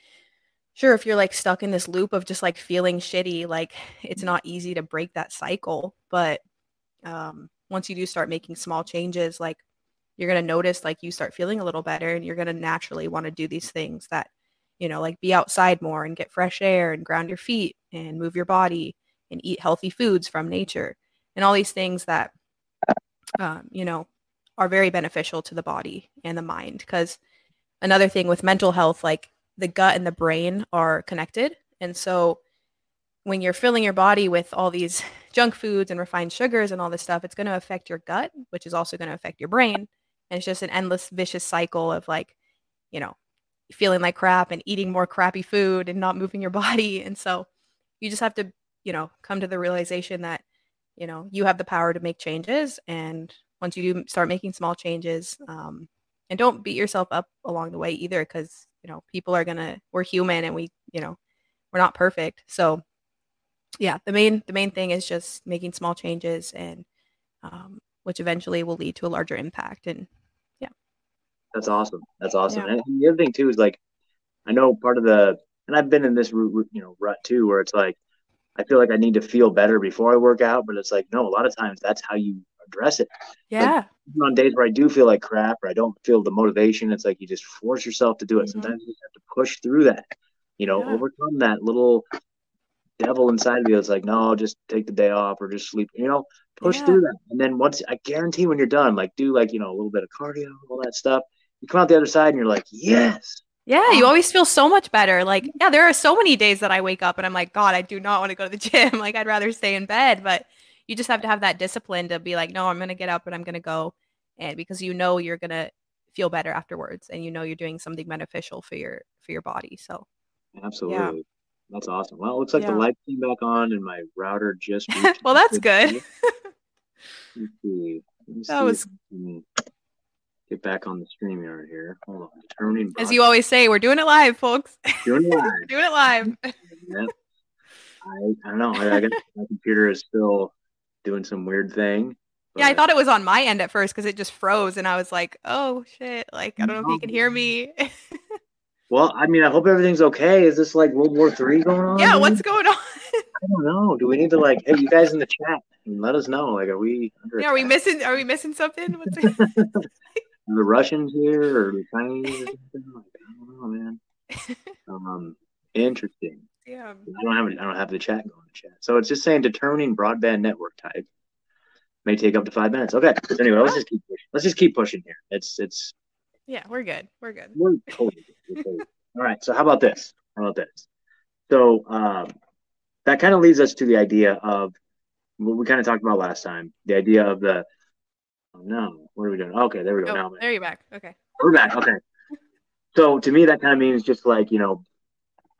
Speaker 2: sure if you're like stuck in this loop of just like feeling shitty like it's not easy to break that cycle but um once you do start making small changes like you're going to notice like you start feeling a little better and you're going to naturally want to do these things that you know like be outside more and get fresh air and ground your feet and move your body and eat healthy foods from nature and all these things that um, you know are very beneficial to the body and the mind because another thing with mental health, like the gut and the brain are connected. And so when you're filling your body with all these junk foods and refined sugars and all this stuff, it's going to affect your gut, which is also going to affect your brain. And it's just an endless vicious cycle of like, you know, feeling like crap and eating more crappy food and not moving your body. And so you just have to, you know, come to the realization that, you know, you have the power to make changes. And once you do start making small changes, um, and don't beat yourself up along the way either because you know people are gonna we're human and we you know we're not perfect so yeah the main the main thing is just making small changes and um, which eventually will lead to a larger impact and
Speaker 1: that's awesome that's awesome yeah. and the other thing too is like i know part of the and i've been in this you know rut too where it's like i feel like i need to feel better before i work out but it's like no a lot of times that's how you address it.
Speaker 2: Yeah.
Speaker 1: Like, on days where I do feel like crap or I don't feel the motivation, it's like you just force yourself to do it. Mm-hmm. Sometimes you have to push through that, you know, yeah. overcome that little devil inside of you. It's like, no, just take the day off or just sleep, you know, push yeah. through that. And then once I guarantee when you're done, like do like, you know, a little bit of cardio, all that stuff. You come out the other side and you're like, yes.
Speaker 2: Yeah, you oh. always feel so much better. Like, yeah, there are so many days that I wake up and I'm like, God, I do not want to go to the gym. Like, I'd rather stay in bed. But you just have to have that discipline to be like, no, I'm going to get up and I'm going to go. And because you know you're going to feel better afterwards and you know you're doing something beneficial for your for your body. So
Speaker 1: Absolutely. Yeah. That's awesome. Well, it looks like yeah. the light came back on and my router just
Speaker 2: Well, that's good.
Speaker 1: Let's see. Let's that was get back on the StreamYard here. Hold on.
Speaker 2: Turning As you always say, we're doing it live, folks. Doing it live. doing it live.
Speaker 1: yep. I, I don't know. I, I guess my computer is still doing some weird thing.
Speaker 2: But... Yeah, I thought it was on my end at first because it just froze, and I was like, "Oh shit!" Like I don't know if you can hear me.
Speaker 1: well, I mean, I hope everything's okay. Is this like World War Three going on?
Speaker 2: Yeah, what's going on?
Speaker 1: I don't know. Do we need to like, hey, you guys in the chat, and let us know. Like, are we?
Speaker 2: yeah, are we missing? Are we missing something?
Speaker 1: The Russians here or the Chinese? Or something? Like, I don't know, man. Um, interesting.
Speaker 2: Yeah.
Speaker 1: I don't have I don't have the chat going to chat. So it's just saying determining broadband network type may take up to five minutes. Okay. So Anyway, let's just keep pushing. Let's just keep pushing here. It's it's.
Speaker 2: Yeah, we're good. We're good. We're totally,
Speaker 1: we're totally. All right. So how about this? How about this? So um, that kind of leads us to the idea of what we kind of talked about last time. The idea of the. Oh no! What are we doing? Okay, there we go. Oh, now
Speaker 2: there you're back. Okay.
Speaker 1: We're back. Okay. So to me, that kind of means just like you know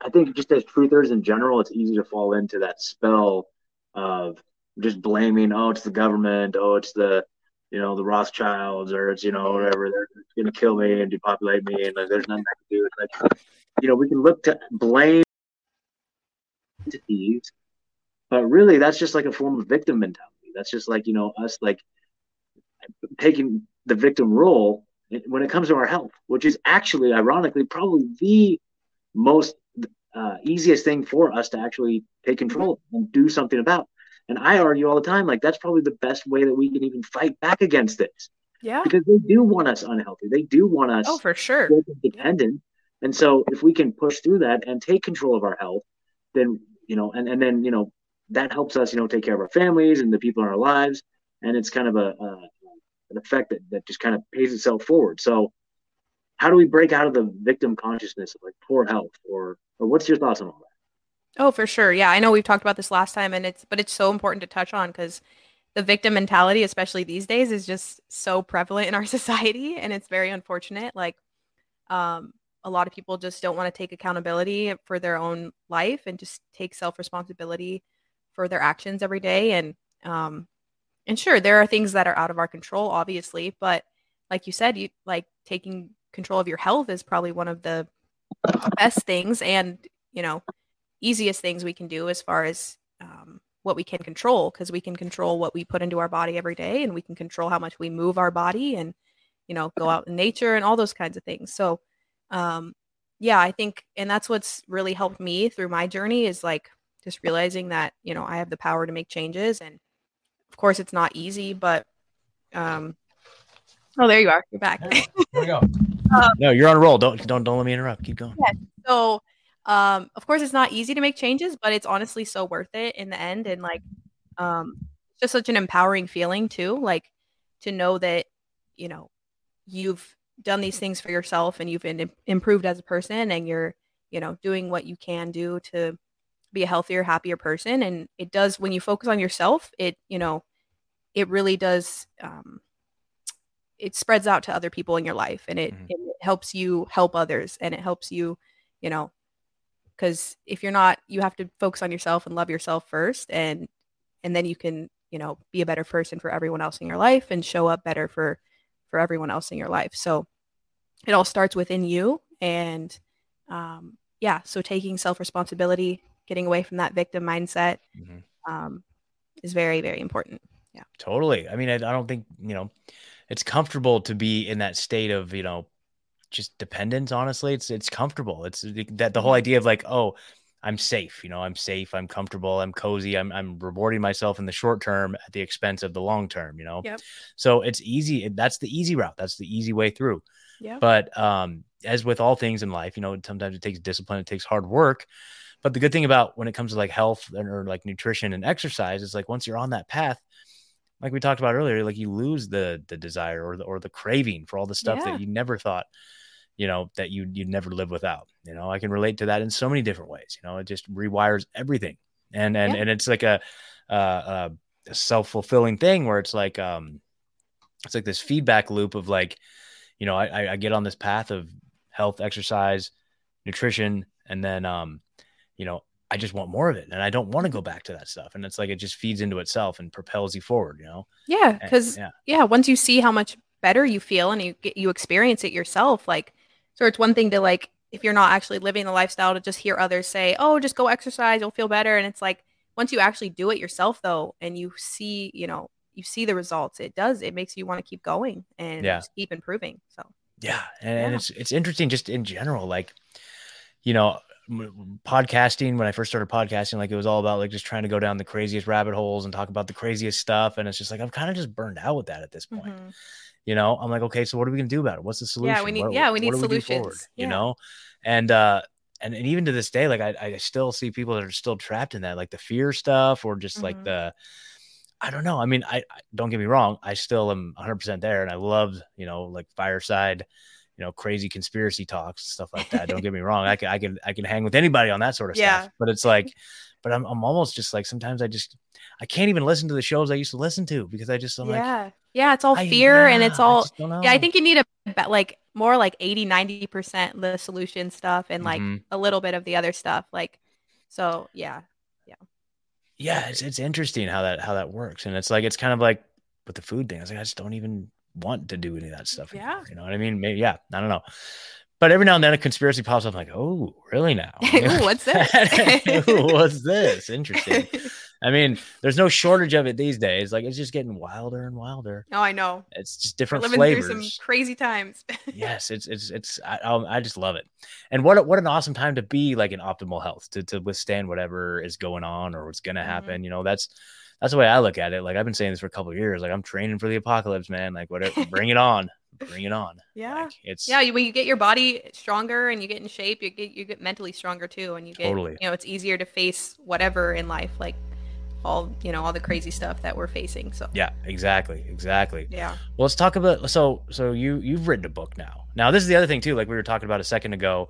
Speaker 1: I think just as truthers in general, it's easy to fall into that spell of just blaming, oh, it's the government, oh, it's the, you know, the Rothschilds, or it's, you know, whatever, they're going to kill me and depopulate me, and like, there's nothing I can do. It's like, you know, we can look to blame entities, but really that's just like a form of victim mentality. That's just like, you know, us like taking the victim role when it comes to our health, which is actually, ironically, probably the most uh, easiest thing for us to actually take control and do something about. And I argue all the time, like that's probably the best way that we can even fight back against this.
Speaker 2: Yeah.
Speaker 1: Because they do want us unhealthy. They do want us
Speaker 2: oh for sure
Speaker 1: dependent. And so if we can push through that and take control of our health, then you know, and, and then you know, that helps us, you know, take care of our families and the people in our lives. And it's kind of a, a an effect that, that just kind of pays itself forward. So how do we break out of the victim consciousness of like poor health or or what's your thoughts on all that?
Speaker 2: Oh, for sure. Yeah, I know we've talked about this last time, and it's but it's so important to touch on because the victim mentality, especially these days, is just so prevalent in our society, and it's very unfortunate. Like, um, a lot of people just don't want to take accountability for their own life and just take self responsibility for their actions every day. And um, and sure, there are things that are out of our control, obviously, but like you said, you like taking control of your health is probably one of the best things and you know easiest things we can do as far as um, what we can control because we can control what we put into our body every day and we can control how much we move our body and you know go out in nature and all those kinds of things. So um yeah i think and that's what's really helped me through my journey is like just realizing that you know i have the power to make changes and of course it's not easy but um oh there you are. you're back.
Speaker 1: Here we go. Um, no you're on a roll. Don't don't don't let me interrupt. Keep going.
Speaker 2: Yeah. So um of course it's not easy to make changes but it's honestly so worth it in the end. And like um just such an empowering feeling too like to know that you know you've done these things for yourself and you've been improved as a person and you're you know doing what you can do to be a healthier happier person and it does when you focus on yourself it you know it really does um, it spreads out to other people in your life and it, mm-hmm. it helps you help others and it helps you you know because if you're not you have to focus on yourself and love yourself first and and then you can you know be a better person for everyone else in your life and show up better for for everyone else in your life so it all starts within you and um, yeah so taking self responsibility getting away from that victim mindset mm-hmm. um, is very very important. Yeah.
Speaker 1: Totally. I mean I, I don't think you know it's comfortable to be in that state of you know just dependence honestly. It's it's comfortable. It's that the whole mm-hmm. idea of like oh i'm safe you know i'm safe i'm comfortable i'm cozy i'm, I'm rewarding myself in the short term at the expense of the long term you know?
Speaker 2: Yep.
Speaker 1: so it's easy that's the easy route. That's the easy way through.
Speaker 2: Yeah
Speaker 1: but um as with all things in life you know sometimes it takes discipline it takes hard work but the good thing about when it comes to like health and, or like nutrition and exercise is like once you're on that path like we talked about earlier like you lose the the desire or the or the craving for all the stuff yeah. that you never thought you know that you you'd never live without you know i can relate to that in so many different ways you know it just rewires everything and and yeah. and it's like a, a, a self-fulfilling thing where it's like um it's like this feedback loop of like you know i i get on this path of health exercise nutrition and then um you know I just want more of it and I don't want to go back to that stuff. And it's like it just feeds into itself and propels you forward, you know?
Speaker 2: Yeah. Cause yeah. yeah, once you see how much better you feel and you get you experience it yourself, like so it's one thing to like if you're not actually living the lifestyle to just hear others say, Oh, just go exercise, you'll feel better. And it's like once you actually do it yourself though, and you see, you know, you see the results, it does, it makes you want to keep going and yeah. keep improving. So
Speaker 1: yeah. And, yeah. and it's it's interesting just in general, like, you know, podcasting when I first started podcasting, like it was all about like just trying to go down the craziest rabbit holes and talk about the craziest stuff. And it's just like I'm kind of just burned out with that at this point. Mm-hmm. You know, I'm like, okay, so what are we gonna do about it? What's the solution?
Speaker 2: Yeah, we need what, yeah, we need solutions. We forward,
Speaker 1: yeah. You know, and uh and, and even to this day, like I, I still see people that are still trapped in that, like the fear stuff or just mm-hmm. like the I don't know. I mean, I, I don't get me wrong, I still am 100 percent there, and I love you know like fireside you know, crazy conspiracy talks and stuff like that. Don't get me wrong. I can, I can, I can hang with anybody on that sort of yeah. stuff, but it's like, but I'm, I'm almost just like, sometimes I just, I can't even listen to the shows I used to listen to because I just, I'm
Speaker 2: yeah.
Speaker 1: Like,
Speaker 2: yeah. It's all fear I, yeah, and it's all, I yeah, I think you need a, like more like 80, 90% the solution stuff and like mm-hmm. a little bit of the other stuff. Like, so yeah. Yeah.
Speaker 1: Yeah. It's, it's interesting how that, how that works. And it's like, it's kind of like with the food thing. I was like, I just don't even want to do any of that stuff.
Speaker 2: Yeah.
Speaker 1: Anymore, you know what I mean? Maybe, yeah. I don't know. But every now and then a conspiracy pops up. I'm like, oh, really now?
Speaker 2: Ooh, what's this?
Speaker 1: Ooh, what's this? Interesting. I mean, there's no shortage of it these days. Like it's just getting wilder and wilder.
Speaker 2: Oh, I know.
Speaker 1: It's just different We're living flavors.
Speaker 2: Through some crazy times.
Speaker 1: yes, it's it's it's. I, I just love it. And what what an awesome time to be like in optimal health to to withstand whatever is going on or what's gonna mm-hmm. happen. You know, that's that's the way I look at it. Like I've been saying this for a couple years. Like I'm training for the apocalypse, man. Like whatever, bring it on, bring it on.
Speaker 2: Yeah,
Speaker 1: like, it's
Speaker 2: yeah. When you get your body stronger and you get in shape, you get you get mentally stronger too, and you get totally. You know, it's easier to face whatever in life, like all you know, all the crazy stuff that we're facing. So
Speaker 1: yeah, exactly, exactly.
Speaker 2: Yeah.
Speaker 1: Well, let's talk about so so you you've written a book now. Now this is the other thing too. Like we were talking about a second ago,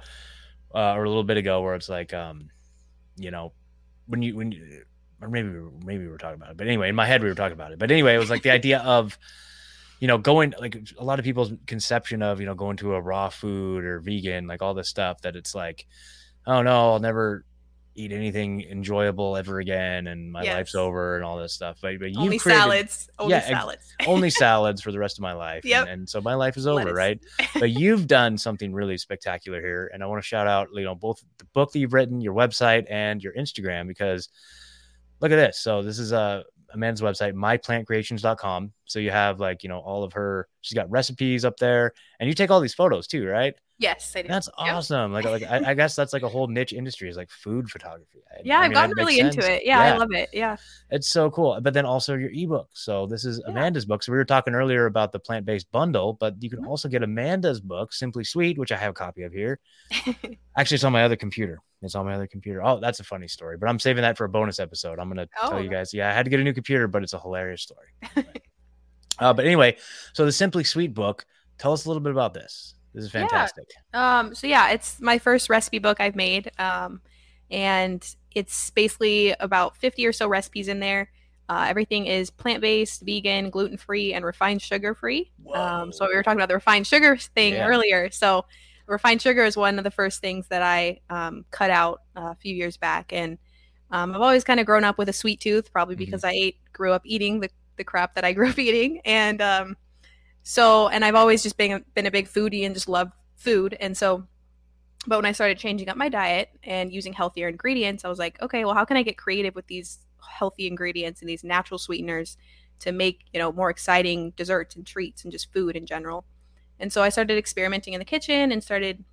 Speaker 1: uh, or a little bit ago, where it's like, um, you know, when you when you or maybe maybe we were talking about it. But anyway, in my head we were talking about it. But anyway, it was like the idea of you know, going like a lot of people's conception of, you know, going to a raw food or vegan, like all this stuff that it's like, oh no, I'll never eat anything enjoyable ever again and my
Speaker 2: Yes.
Speaker 1: life's over and all this stuff. But, but you
Speaker 2: Only
Speaker 1: created
Speaker 2: salads. Only
Speaker 1: Yeah,
Speaker 2: salads.
Speaker 1: only salads for the rest of my life. and- And, so my life is over,
Speaker 2: Lettuce.
Speaker 1: right? But you've done something really spectacular here. And I want to shout out, you know, both the book that you've written, your website, and your Instagram, because look at this. So this is uh, Amanda's website, myplantcreations.com. So you have like, you know, all of her, she's got recipes up there and you take all these photos too, right?
Speaker 2: Yes, I do.
Speaker 1: That's
Speaker 2: Yep.
Speaker 1: awesome. Like, like I, I guess that's like a whole niche industry is like food photography. I-
Speaker 2: Yeah,
Speaker 1: I
Speaker 2: I've
Speaker 1: mean,
Speaker 2: gotten really into it. Yeah, I love it. Yeah.
Speaker 1: It's so cool. But then also your ebook. So this is
Speaker 2: Yeah.
Speaker 1: Amanda's book. So we were talking earlier about the plant-based bundle, but you can
Speaker 2: Mhm.
Speaker 1: also get Amanda's book, Simply Sweet, which I have a copy of here. Actually, it's on my other computer. It's on my other computer. Oh, that's a funny story, but I'm saving that for a bonus episode. I'm gonna tell
Speaker 2: Oh,
Speaker 1: you guys. Yeah, I had to get a new computer, but it's a hilarious story. uh, but anyway, so the Simply Sweet book. Tell us a little bit about this. This is
Speaker 2: Yeah.
Speaker 1: fantastic.
Speaker 2: Um, so yeah, it's my first recipe book I've made. Um, and it's basically about 50 or so recipes in there. Uh, everything is plant-based, vegan, gluten-free, and refined sugar-free. Um, so we were talking about the refined sugar thing
Speaker 1: Yeah.
Speaker 2: earlier. So refined sugar is one of the first things that I um, cut out uh, a few years back. And um, I've always kind of grown up with a sweet tooth, probably
Speaker 1: Mhm.
Speaker 2: because I ate, grew up eating the, the crap that I grew up eating. And um, so, and I've always just been, a- been a big foodie and just love food. And so, but when I started changing up my diet and using healthier ingredients, I was like, okay, well, how can I get creative with these healthy ingredients and these natural sweeteners to make, you know, more exciting desserts and treats and just food in general? And so I started experimenting in the kitchen and started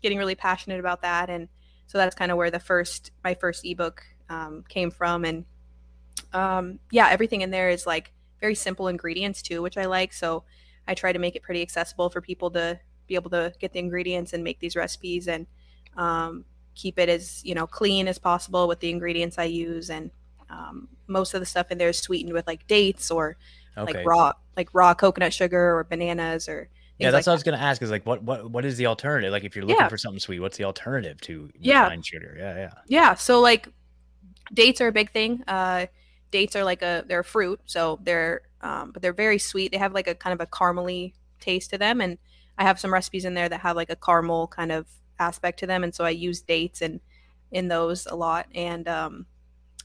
Speaker 2: getting really passionate about that. And so that's kind of where the first, my first ebook um, came from. And um, yeah, everything in there is like very simple ingredients too, which I like. So I try to make it pretty accessible for people to be able to get the ingredients and make these recipes and um, keep it as you know clean as possible with the ingredients I use. And um, most of the stuff in there is sweetened with like dates or
Speaker 1: Okay.
Speaker 2: like raw like raw coconut sugar or bananas or
Speaker 1: yeah, that's
Speaker 2: like
Speaker 1: what I was gonna ask. Is like, what what what is the alternative? Like, if you're looking
Speaker 2: Yeah.
Speaker 1: for something sweet, what's the alternative to
Speaker 2: Yeah.
Speaker 1: refined sugar? Yeah, yeah.
Speaker 2: Yeah, so like dates are a big thing. Uh dates are like a they're a fruit, so they're um but they're very sweet. They have like a kind of a caramely taste to them and I have some recipes in there that have like a caramel kind of aspect to them and so I use dates and in those a lot and um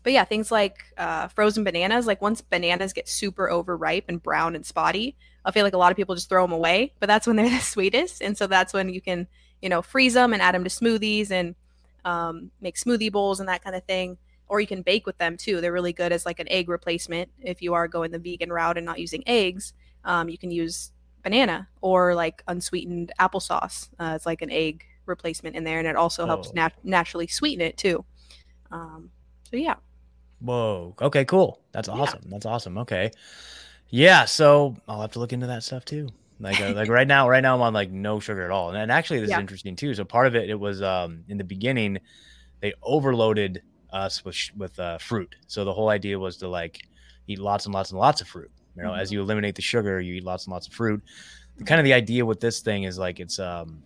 Speaker 2: but yeah, things like uh, frozen bananas, like once bananas get super overripe and brown and spotty, I feel like a lot of people just throw them away, but that's when they're the sweetest. And so that's when you can, you know, freeze them and add them to smoothies and um, make smoothie bowls and that kind of thing. Or you can bake with them too. They're really good as like an egg replacement. If you are going the vegan route and not using eggs, um, you can use banana or like unsweetened applesauce. Uh, it's like an egg replacement in there, and it also helps
Speaker 1: Oh.
Speaker 2: nat- naturally sweeten it too. Um, so yeah,
Speaker 1: Whoa. Okay, cool. That's
Speaker 2: Yeah.
Speaker 1: awesome. That's awesome. Okay. Yeah. So I'll have to look into that stuff too. Like, uh, like right now, right now I'm on like no sugar at all. And, and actually this
Speaker 2: Yeah.
Speaker 1: is interesting too. So part of it, it was, um, in the beginning, they overloaded us with, with, uh, fruit. So the whole idea was to like eat lots and lots and lots of fruit. You know, as
Speaker 2: Mhm.
Speaker 1: you eliminate the sugar, you eat lots and lots of fruit. The kind of the idea with this thing is like, it's, um,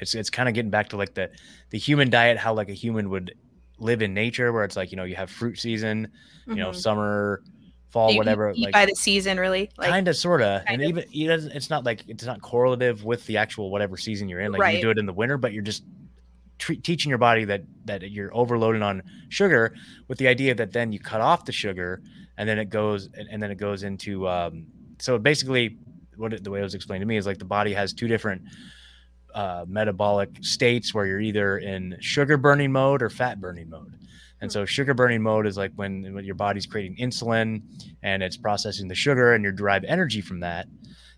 Speaker 1: it's, it's kind of getting back to like the, the human diet, how like a human would live in nature, where it's like, you know, you have fruit season, you know,
Speaker 2: Mhm.
Speaker 1: summer, fall,
Speaker 2: You- you
Speaker 1: whatever.
Speaker 2: eat
Speaker 1: like
Speaker 2: by the season, really. Like,
Speaker 1: kind of, sort of,
Speaker 2: kind
Speaker 1: and
Speaker 2: of.
Speaker 1: even it doesn't. It's not like it's not correlative with the actual whatever season you're in. Like you do it in the winter, but you're just teaching your body that that you're overloaded on sugar, with the idea that then you cut off the sugar, and then it goes and, and then it goes into. Um, so basically, what it, the way it was explained to me is like the body has two different uh, metabolic states where you're either in sugar burning mode or fat burning mode. And so sugar burning mode is like when, when your body's creating insulin and it's processing the sugar and you derive energy from that.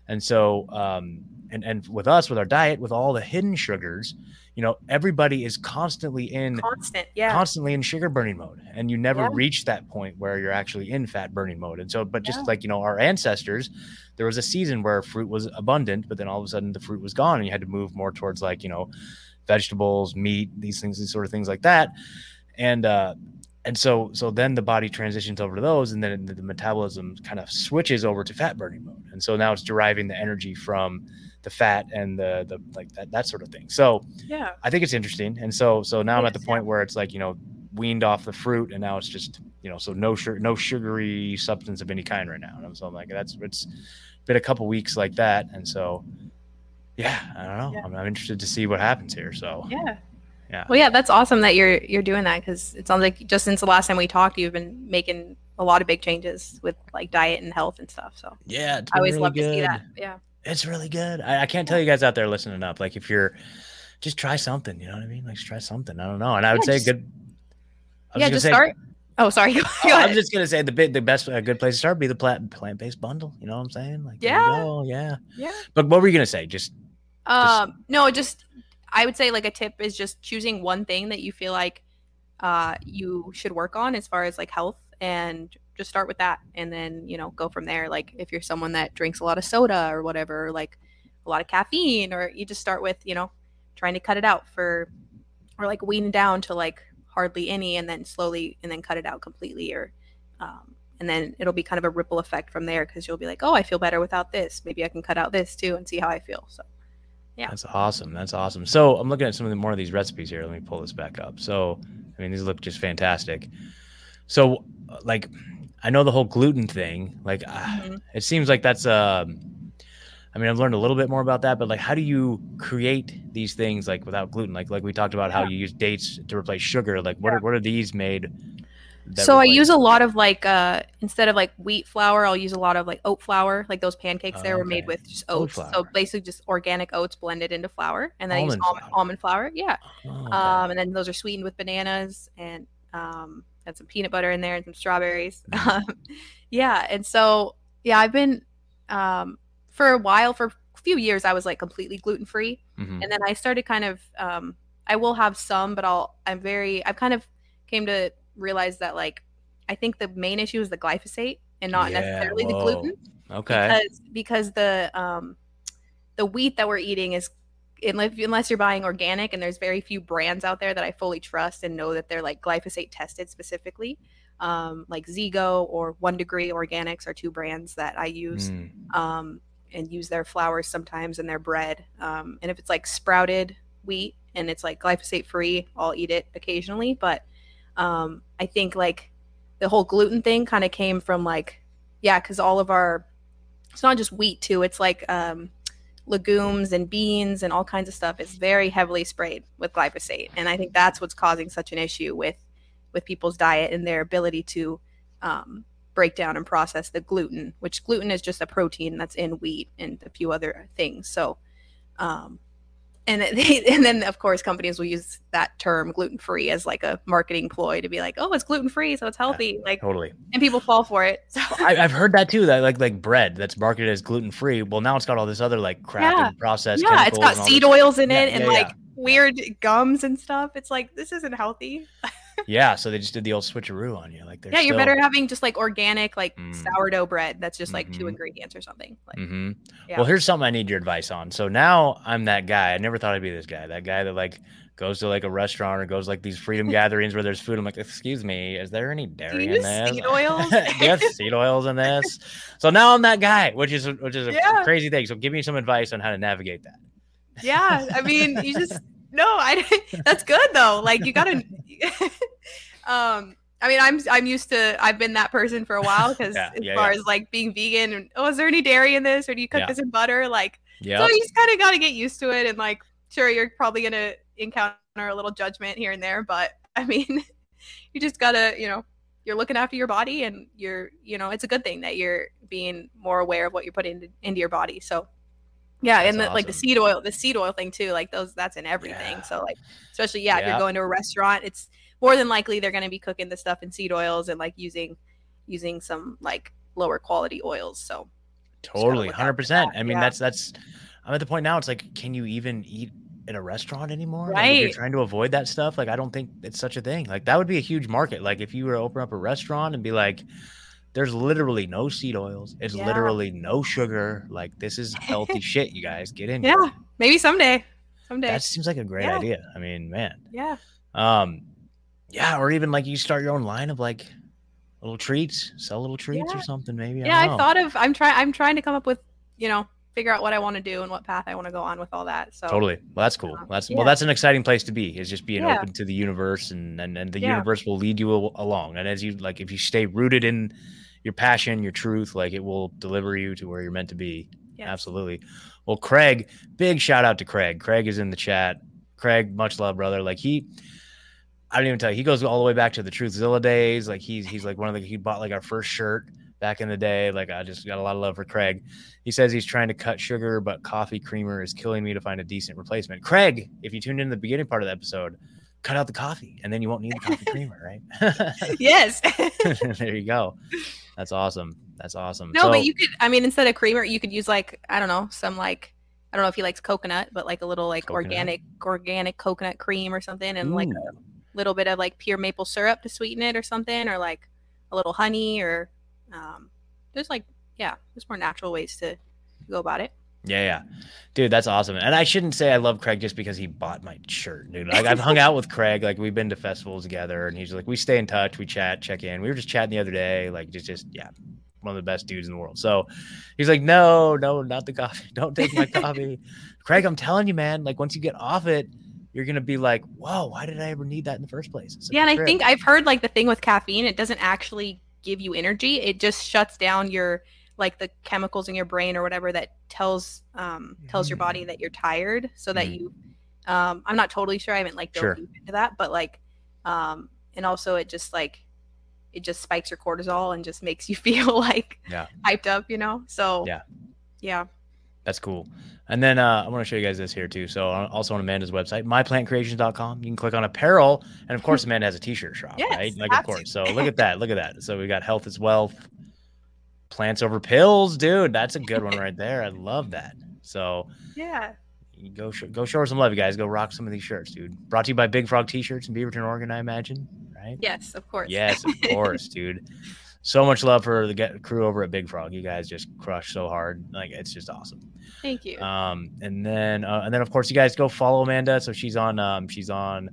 Speaker 1: And so, um, and, and with us, with our diet, with all the hidden sugars, you know, everybody is constantly in
Speaker 2: constant. Yeah.
Speaker 1: constantly in sugar burning mode and you never
Speaker 2: Yeah.
Speaker 1: reach that point where you're actually in fat burning mode and so but just
Speaker 2: Yeah.
Speaker 1: like you know our ancestors there was a season where fruit was abundant but then all of a sudden the fruit was gone and you had to move more towards like you know vegetables meat these things these sort of things like that and uh and so so then the body transitions over to those and then the, the metabolism kind of switches over to fat burning mode and so now it's deriving the energy from the fat and the the like that that sort of thing so
Speaker 2: yeah.
Speaker 1: I think it's interesting. And so so now I'm at the point where it's like, you know, weaned off the fruit and now it's just, you know, so no sugar no sugary substance of any kind right now. And I'm so I'm like, that's it's been a couple weeks like that, and so yeah, I don't know.
Speaker 2: Yeah.
Speaker 1: I'm, I'm interested to see what happens here. So
Speaker 2: Yeah.
Speaker 1: Yeah.
Speaker 2: Well, yeah, that's awesome that you're you're doing that because it sounds like just since the last time we talked, you've been making a lot of big changes with like diet and health and stuff. So
Speaker 1: yeah,
Speaker 2: I always
Speaker 1: really
Speaker 2: love
Speaker 1: good.
Speaker 2: to see that. Yeah.
Speaker 1: It's really good. I, I can't tell you guys out there listening up. Like if you're just try something, you know what I mean? Like just try something. I don't know. And I would
Speaker 2: Yeah,
Speaker 1: say
Speaker 2: just-
Speaker 1: good.
Speaker 2: Yeah, just
Speaker 1: say-
Speaker 2: start. Oh, sorry. Go
Speaker 1: Oh,
Speaker 2: ahead.
Speaker 1: I'm just gonna say the bit the best a good place to start would be the plant plant based bundle. You know what I'm saying? Like
Speaker 2: Yeah.
Speaker 1: go, yeah.
Speaker 2: yeah.
Speaker 1: But what were you gonna say? Just
Speaker 2: Um, no, just I would say like a tip is just choosing one thing that you feel like uh you should work on as far as like health and just start with that and then, you know, go from there. Like if you're someone that drinks a lot of soda or whatever, or like a lot of caffeine, or you just start with, you know, trying to cut it out for or like wean down to like hardly any and then slowly and then cut it out completely or um and then it'll be kind of a ripple effect from there because you'll be like, oh, I feel better without this. Maybe I can cut out this too and see how I feel. So Yeah.
Speaker 1: That's awesome. That's awesome. So I'm looking at some of the more of these recipes here. Let me pull this back up. So I mean, these look just fantastic. So like, I know the whole gluten thing. Like, uh,
Speaker 2: Mhm.
Speaker 1: it seems like that's um. I mean, I've learned a little bit more about that, but like, how do you create these things like without gluten? Like, like we talked about how
Speaker 2: Yeah.
Speaker 1: you use dates to replace sugar. Like, what are what are these made?
Speaker 2: so I use a lot of like uh instead of like wheat flour, I'll use a lot of like oat flour. Like those pancakes there were made with just
Speaker 1: Oat
Speaker 2: oats. So basically just organic oats blended into flour. And then I use
Speaker 1: Almond
Speaker 2: almond,
Speaker 1: flour.
Speaker 2: almond flour. Yeah.
Speaker 1: Oh, okay.
Speaker 2: Um and then those are sweetened with bananas and um had some peanut butter in there and some strawberries. Um, yeah, and so yeah, I've been um for a while for a few years I was like completely gluten free
Speaker 1: Mhm.
Speaker 2: and then I started kind of um I will have some, but I'll I'm very I've kind of came to realize that like I think the main issue is the glyphosate and not
Speaker 1: Yeah,
Speaker 2: necessarily the gluten
Speaker 1: okay.
Speaker 2: because because the um the wheat that we're eating is unless, unless you're buying organic and there's very few brands out there that I fully trust and know that they're like glyphosate tested specifically um, like ZEGO or One Degree Organics are two brands that I use
Speaker 1: Mm.
Speaker 2: um, and use their flours sometimes in their bread. Um, and if it's like sprouted wheat and it's like glyphosate free, I'll eat it occasionally. But um, I think like the whole gluten thing kind of came from like, yeah, because all of our, it's not just wheat too, it's like um, legumes and beans and all kinds of stuff. is very heavily sprayed with glyphosate. And I think that's what's causing such an issue with with people's diet and their ability to um, break down and process the gluten, which gluten is just a protein that's in wheat and a few other things. So, um, and they, and then of course companies will use that term gluten free as like a marketing ploy to be like, oh, it's gluten free, so it's healthy. Like,
Speaker 1: Totally.
Speaker 2: and people fall for it. So
Speaker 1: I, I've heard that too. That like like bread that's marketed as gluten free. Well, now it's got all this other like crap
Speaker 2: Yeah.
Speaker 1: and processed.
Speaker 2: yeah, it's got seed oils in
Speaker 1: Yeah,
Speaker 2: it and
Speaker 1: yeah,
Speaker 2: like weird gums and stuff. It's like this isn't healthy.
Speaker 1: Yeah, so they just did the old switcheroo on you. Like they're
Speaker 2: yeah, you're
Speaker 1: still,
Speaker 2: better having just like organic, like
Speaker 1: Mm.
Speaker 2: sourdough bread that's just like two
Speaker 1: Mhm.
Speaker 2: ingredients or something. Like,
Speaker 1: hmm
Speaker 2: Yeah.
Speaker 1: Well, here's something I need your advice on. So now I'm that guy. I never thought I'd be this guy. That guy that like goes to like a restaurant or goes like these freedom gatherings where there's food. I'm like, excuse me, is there any dairy
Speaker 2: you
Speaker 1: in
Speaker 2: use
Speaker 1: this?
Speaker 2: seed oils?
Speaker 1: Do you have seed oils in this? So now I'm that guy, which is which is a
Speaker 2: Yeah.
Speaker 1: crazy thing. So give me some advice on how to navigate that.
Speaker 2: yeah i mean you just no i that's good though like you gotta um i mean i'm i'm used to i've been that person for a while because
Speaker 1: Yeah,
Speaker 2: as
Speaker 1: yeah,
Speaker 2: far
Speaker 1: yeah.
Speaker 2: as like being vegan and oh is there any dairy in this or do you cook this in butter like
Speaker 1: Yeah.
Speaker 2: so you just kind of got to get used to it and like sure you're probably gonna encounter a little judgment here and there but i mean you just gotta you know you're looking after your body and you're you know it's a good thing that you're being more aware of what you're putting into, into your body so yeah and the,
Speaker 1: That's
Speaker 2: like the seed oil the seed oil thing too like those that's in everything
Speaker 1: Yeah.
Speaker 2: so like especially yeah if you're going to a restaurant it's more than likely they're going to be cooking the stuff in seed oils and like using using some like lower quality oils so
Speaker 1: Totally, hundred percent. I mean,
Speaker 2: yeah.
Speaker 1: that's that's. I'm at the point now. It's like, can you even eat in a restaurant anymore? Like, if you're trying to avoid that stuff. Like, I don't think it's such a thing. Like, that would be a huge market. Like, if you were to open up a restaurant and be like, "There's literally no seed oils. It's
Speaker 2: Yeah.
Speaker 1: literally no sugar. Like, this is healthy shit. You guys get in."
Speaker 2: yeah
Speaker 1: here."
Speaker 2: maybe someday someday
Speaker 1: that seems like a great
Speaker 2: Yeah.
Speaker 1: idea. I mean, man.
Speaker 2: yeah
Speaker 1: Um, yeah, or even like you start your own line of like little treats, sell little treats
Speaker 2: Yeah.
Speaker 1: or something. Maybe.
Speaker 2: Yeah
Speaker 1: don't
Speaker 2: i thought of i'm trying i'm trying to come up with you know figure out what i want to do and what path i want to go on with all that so
Speaker 1: Totally. Well, that's cool.
Speaker 2: Um,
Speaker 1: That's
Speaker 2: yeah.
Speaker 1: well, that's an exciting place to be. Is just being
Speaker 2: Yeah.
Speaker 1: open to the universe, and and, and the
Speaker 2: Yeah.
Speaker 1: universe will lead you along. And as you like, if you stay rooted in your passion, your truth, like it will deliver you to where you're meant to be.
Speaker 2: Yes.
Speaker 1: Absolutely. Well, Craig, big shout out to Craig. Craig is in the chat. Craig, much love, brother. Like he, I don't even tell you, he goes all the way back to the Truthzilla days. Like he's he's like one of the he bought like our first shirt back in the day. Like I just got a lot of love for Craig. He says he's trying to cut sugar, but coffee creamer is killing me to find a decent replacement. Craig, if you tuned in the beginning part of the episode, cut out the coffee and then you won't need the coffee creamer, right?
Speaker 2: yes.
Speaker 1: there you go. That's awesome. That's awesome.
Speaker 2: No,
Speaker 1: So-
Speaker 2: but you could. I mean, instead of creamer, you could use like I don't know, some like I don't know if he likes coconut, but like a little like
Speaker 1: Coconut.
Speaker 2: organic organic coconut cream or something, and like a little bit of like pure maple syrup to sweeten it or something, or like a little honey, or um, there's like yeah, there's more natural ways to go about it.
Speaker 1: Yeah, yeah, dude, that's awesome. And I shouldn't say I love Craig just because he bought my shirt, dude. Like I've hung out with Craig, like we've been to festivals together, and he's like, we stay in touch, we chat, check in. We were just chatting the other day, like just, just yeah, one of the best dudes in the world. So he's like, no, no, not the coffee. Don't take my coffee, Craig. I'm telling you, man. Like once you get off it, you're gonna be like, whoa, why did I ever need that in the first place?
Speaker 2: Yeah, and I think I've heard like the thing with caffeine, it doesn't actually give you energy. It just shuts down your like the chemicals in your brain or whatever that tells um tells your body that you're tired so that
Speaker 1: Mhm.
Speaker 2: you um I'm not totally sure. I haven't like
Speaker 1: Sure.
Speaker 2: deep into that, but like um and also it just like it just spikes your cortisol and just makes you feel like
Speaker 1: Yeah.
Speaker 2: hyped up, you know? So
Speaker 1: Yeah.
Speaker 2: Yeah.
Speaker 1: That's cool. And then uh, I want to show you guys this here too. So uh, also on Amanda's website, myplantcreations.com, you can click on apparel. And of course, Amanda has a t-shirt shop,
Speaker 2: Yes,
Speaker 1: right? Like, of course. So look at that. Look at that. So we got health is wealth, plants over pills, dude. That's a good one right there. I love that. So
Speaker 2: Yeah.
Speaker 1: go, sh- go show her some love, you guys. Go rock some of these shirts, dude. Brought to you by Big Frog T-shirts in Beaverton, Oregon, I imagine, right?
Speaker 2: Yes, of course.
Speaker 1: Yes, of course, dude. So much love for the get- crew over at Big Frog. You guys just crush so hard. Like it's just awesome.
Speaker 2: Thank you.
Speaker 1: Um, and then uh, and then of course you guys go follow Amanda. So she's on um she's on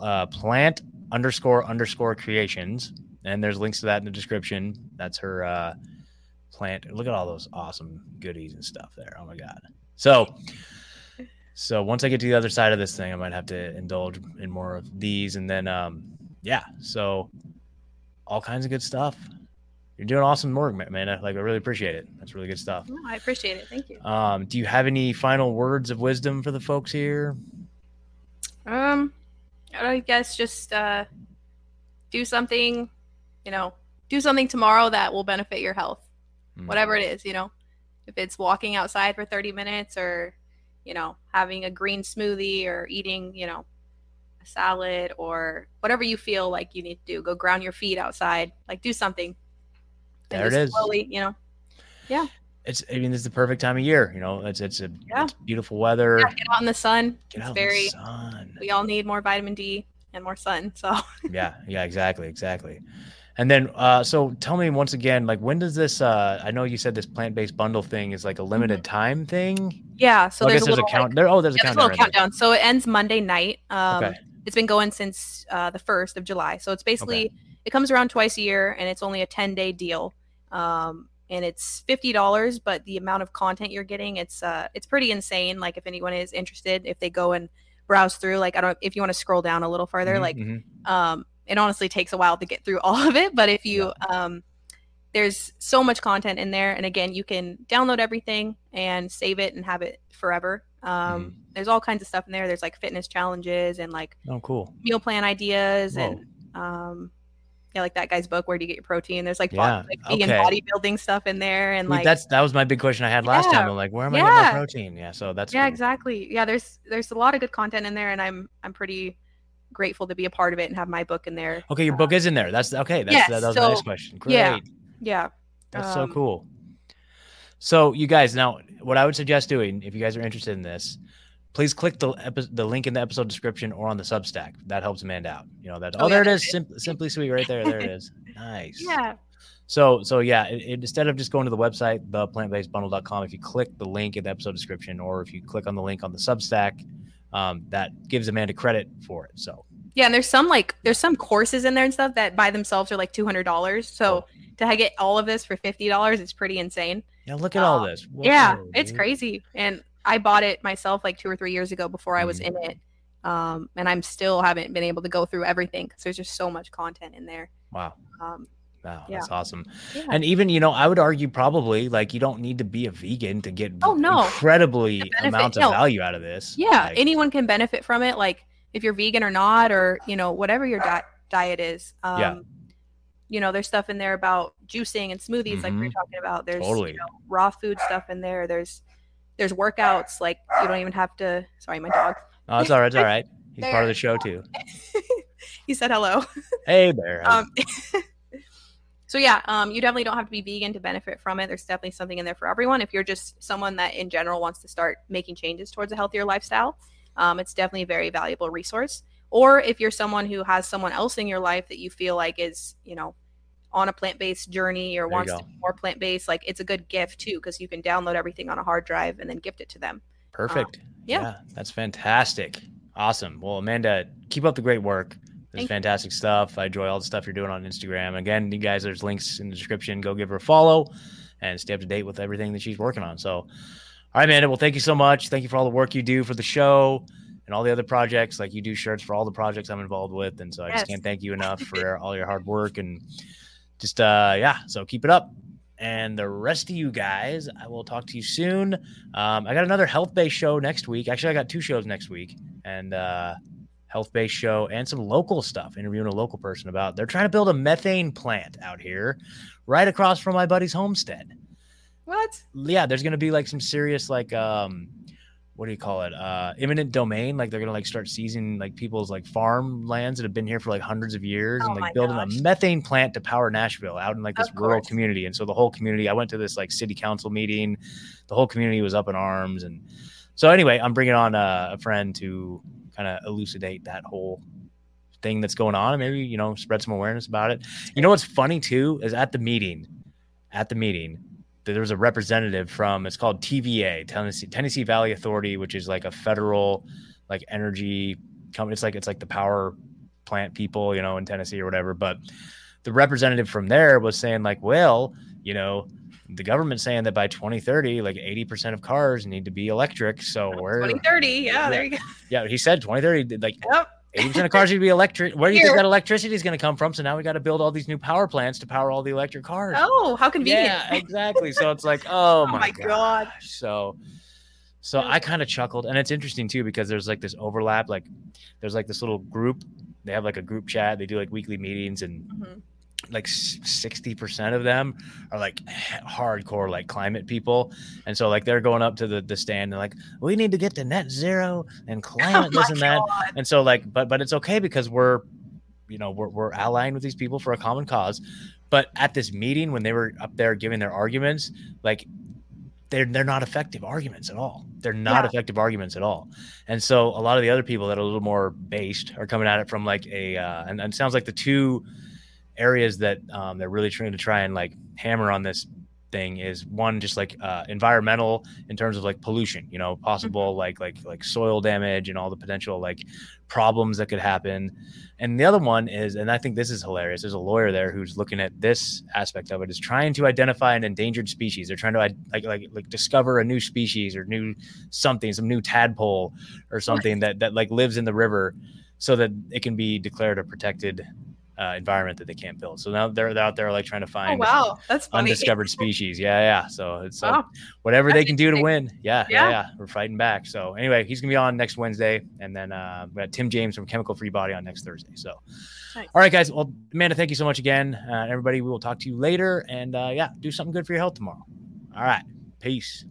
Speaker 1: uh, plant underscore underscore creations, and there's links to that in the description. That's her uh plant. Look at all those awesome goodies and stuff there. Oh my god. So so once I get to the other side of this thing, I might have to indulge in more of these, and then um yeah. So all kinds of good stuff. You're doing awesome work, man. Amanda. Like I really appreciate it. That's really good stuff.
Speaker 2: No, I appreciate it. Thank you.
Speaker 1: Um, do you have any final words of wisdom for the folks here?
Speaker 2: Um, I guess just uh, do something, you know, do something tomorrow that will benefit your health,
Speaker 1: Mm.
Speaker 2: whatever it is, you know, if it's walking outside for 30 minutes or, you know, having a green smoothie or eating, you know, a salad or whatever you feel like you need to do. Go ground your feet outside, like do something.
Speaker 1: There it is.
Speaker 2: Slowly, you know, yeah.
Speaker 1: It's I mean, it's the perfect time of year. You know, it's it's a
Speaker 2: Yeah.
Speaker 1: it's beautiful weather.
Speaker 2: yeah, get out in the sun.
Speaker 1: Get
Speaker 2: it's
Speaker 1: out
Speaker 2: very,
Speaker 1: in the sun.
Speaker 2: we all need more vitamin D and more sun. So
Speaker 1: yeah, yeah, exactly, exactly. And then, uh, so tell me once again, like, when does this? Uh, I know you said this plant-based bundle thing is like a limited time thing.
Speaker 2: yeah, so
Speaker 1: Well,
Speaker 2: there's a
Speaker 1: there's a
Speaker 2: little
Speaker 1: count.
Speaker 2: like,
Speaker 1: there, oh, there's a
Speaker 2: yeah, there's a
Speaker 1: countdown.
Speaker 2: little
Speaker 1: right
Speaker 2: countdown. So it ends Monday night. Um,
Speaker 1: Okay.
Speaker 2: It's been going since uh, the first of July. So it's basically it comes around twice a year, and it's only a ten day deal. Um, and it's fifty dollars, but the amount of content you're getting, it's uh, it's pretty insane. Like if anyone is interested, if they go and browse through, like I don't, if you want to scroll down a little farther,
Speaker 1: Mhm,
Speaker 2: like
Speaker 1: mhm.
Speaker 2: um, it honestly takes a while to get through all of it. But if you um, there's so much content in there, and again, you can download everything and save it and have it forever. Um,
Speaker 1: Mm-hmm.
Speaker 2: There's all kinds of stuff in there. There's like fitness challenges and like
Speaker 1: oh, cool.
Speaker 2: meal plan ideas
Speaker 1: Whoa.
Speaker 2: and um, yeah, like that guy's book. Where do you get your protein? There's like,
Speaker 1: Yeah,
Speaker 2: like vegan
Speaker 1: okay.
Speaker 2: bodybuilding stuff in there, and
Speaker 1: Wait,
Speaker 2: like
Speaker 1: that's that was my big question I had last
Speaker 2: Yeah.
Speaker 1: time. I'm like, where am I getting my protein? Yeah, so that's
Speaker 2: yeah,
Speaker 1: cool.
Speaker 2: exactly. Yeah, there's there's a lot of good content in there, and I'm I'm pretty grateful to be a part of it and have my book in there.
Speaker 1: Okay, your book is in there. That's okay. That's
Speaker 2: Yes,
Speaker 1: that, was my next
Speaker 2: so-
Speaker 1: question. Great.
Speaker 2: yeah. Yeah.
Speaker 1: That's so
Speaker 2: Um,
Speaker 1: cool. So you guys, now what I would suggest doing, if you guys are interested in this, please click the epi- the link in the episode description or on the Substack. That helps Amanda out. You know that. Oh,
Speaker 2: Oh,
Speaker 1: there
Speaker 2: yeah,
Speaker 1: it is. Sim- simply sweet, right there. There it is. Nice.
Speaker 2: Yeah.
Speaker 1: So so yeah, it, it- instead of just going to the website, theplantbasedbundle.com, if you click the link in the episode description, or if you click on the link on the Substack, um, that gives Amanda credit for it. So
Speaker 2: Yeah, and there's some like there's some courses in there and stuff that by themselves are like two hundred dollars. So to get all of this for fifty dollars, it's pretty insane.
Speaker 1: yeah, look at all
Speaker 2: Um,
Speaker 1: this.
Speaker 2: yeah, it's crazy. And I bought it myself like two or three years ago before I was
Speaker 1: Mhm.
Speaker 2: in it. Um, and I'm still haven't been able to go through everything because there's just so much content in there.
Speaker 1: Wow.
Speaker 2: Um,
Speaker 1: Wow,
Speaker 2: Yeah.
Speaker 1: that's awesome.
Speaker 2: Yeah.
Speaker 1: And even, you know, I would argue probably like you don't need to be a vegan to get
Speaker 2: Oh, no.
Speaker 1: incredibly amounts of
Speaker 2: no.
Speaker 1: value out of this.
Speaker 2: Yeah,
Speaker 1: Like,
Speaker 2: anyone can benefit from it. Like if you're vegan or not, or you know whatever your di- diet is. Um,
Speaker 1: Yeah.
Speaker 2: You know, there's stuff in there about juicing and smoothies, like we
Speaker 1: Mhm.
Speaker 2: were talking about. There's
Speaker 1: Totally.
Speaker 2: you know, raw food stuff in there. There's there's workouts like you don't even have to. Sorry, my dog.
Speaker 1: oh, it's all right. It's all right. He's part of the show too.
Speaker 2: he said hello.
Speaker 1: Hey there.
Speaker 2: Um, so yeah, um, you definitely don't have to be vegan to benefit from it. There's definitely something in there for everyone. If you're just someone that in general wants to start making changes towards a healthier lifestyle, um, it's definitely a very valuable resource. Or if you're someone who has someone else in your life that you feel like is, you know, on a plant-based journey or
Speaker 1: There
Speaker 2: wants to be more plant-based, like it's a good gift too because you can download everything on a hard drive and then gift it to them.
Speaker 1: Perfect.
Speaker 2: yeah.
Speaker 1: that's fantastic. Awesome. Well, Amanda, keep up the great work.
Speaker 2: You.
Speaker 1: fantastic stuff. I enjoy all the stuff you're doing on Instagram. Again, you guys, there's links in the description. Go give her a follow and stay up to date with everything that she's working on. So, all right, Amanda. Well, thank you so much. Thank you for all the work you do for the show and all the other projects. Like you do shirts for all the projects I'm involved with. And so I just can't thank you enough for all your hard work and just, uh, yeah. So keep it up. And the rest of you guys, I will talk to you soon. Um, I got another health based show next week. Actually, I got two shows next week and uh, health based show and some local stuff, interviewing a local person about they're trying to build a methane plant out here right across from my buddy's homestead.
Speaker 2: What?
Speaker 1: Yeah, there's going to be like some serious, like, um, what do you call it? Uh, imminent domain. Like they're going to like start seizing like people's like farm lands that have been here for like hundreds of years
Speaker 2: Oh
Speaker 1: and like building
Speaker 2: gosh.
Speaker 1: a methane plant to power Nashville out in like this rural community. And so the whole community, I went to this like city council meeting. The whole community was up in arms. And so anyway, I'm bringing on a, a friend to kind of elucidate that whole thing that's going on and maybe, you know, spread some awareness about it. You know what's funny too is at the meeting, at the meeting, there was a representative from it's called TVA, Tennessee Tennessee Valley Authority, which is like a federal like energy company. It's like it's like the power plant people, you know, in Tennessee or whatever. But the representative from there was saying like, well, you know, the government's saying that by 2030, like 80% of cars need to be electric. So we're
Speaker 2: 2030. Yeah, there you go.
Speaker 1: yeah, he said 2030, like
Speaker 2: Yep.
Speaker 1: 80% of cars need to be electric. Where do you think that electricity is going to come from? So now we got to build all these new power plants to power all the electric cars.
Speaker 2: Oh, how convenient.
Speaker 1: Yeah, exactly. So it's like, oh, my,
Speaker 2: my God.
Speaker 1: gosh. So, so I kind of chuckled, and it's interesting too because there's like this overlap. Like, there's like this little group. They have like a group chat. They do like weekly meetings, and
Speaker 2: Mhm.
Speaker 1: Like sixty percent of them are like hardcore like climate people, and so like they're going up to the the stand and like, we need to get to net zero and climate
Speaker 2: Oh
Speaker 1: this and that.
Speaker 2: God.
Speaker 1: And so like, but but it's okay because we're, you know, we're we're allying with these people for a common cause. But at this meeting, when they were up there giving their arguments, like they're they're not effective arguments at all. They're not
Speaker 2: Yeah.
Speaker 1: effective arguments at all. And so a lot of the other people that are a little more based are coming at it from like a uh, and, and it sounds like the two areas that um, they're really trying to try and like hammer on this thing is one just like uh, environmental in terms of like pollution you know possible like like like soil damage and all the potential like problems that could happen. And the other one is and i think this is hilarious there's a lawyer there who's looking at this aspect of it is trying to identify an endangered species. They're trying to like like like discover a new species or new something some new tadpole or something that that like lives in the river so that it can be declared a protected uh, environment that they can't build so now they're, they're out there like trying to
Speaker 2: Oh
Speaker 1: find
Speaker 2: wow, that's funny.
Speaker 1: undiscovered species. Yeah, yeah. So it's
Speaker 2: Wow.
Speaker 1: whatever they can do to win. Yeah, yeah,
Speaker 2: Yeah.
Speaker 1: yeah, We're fighting back. So anyway, he's gonna be on next Wednesday, and then uh, we got Tim James from Chemical Free Body on next Thursday. So,
Speaker 2: Nice.
Speaker 1: all right, guys. Well, Amanda, thank you so much again. Uh, everybody, we will talk to you later, and uh, yeah, do something good for your health tomorrow. All right, peace.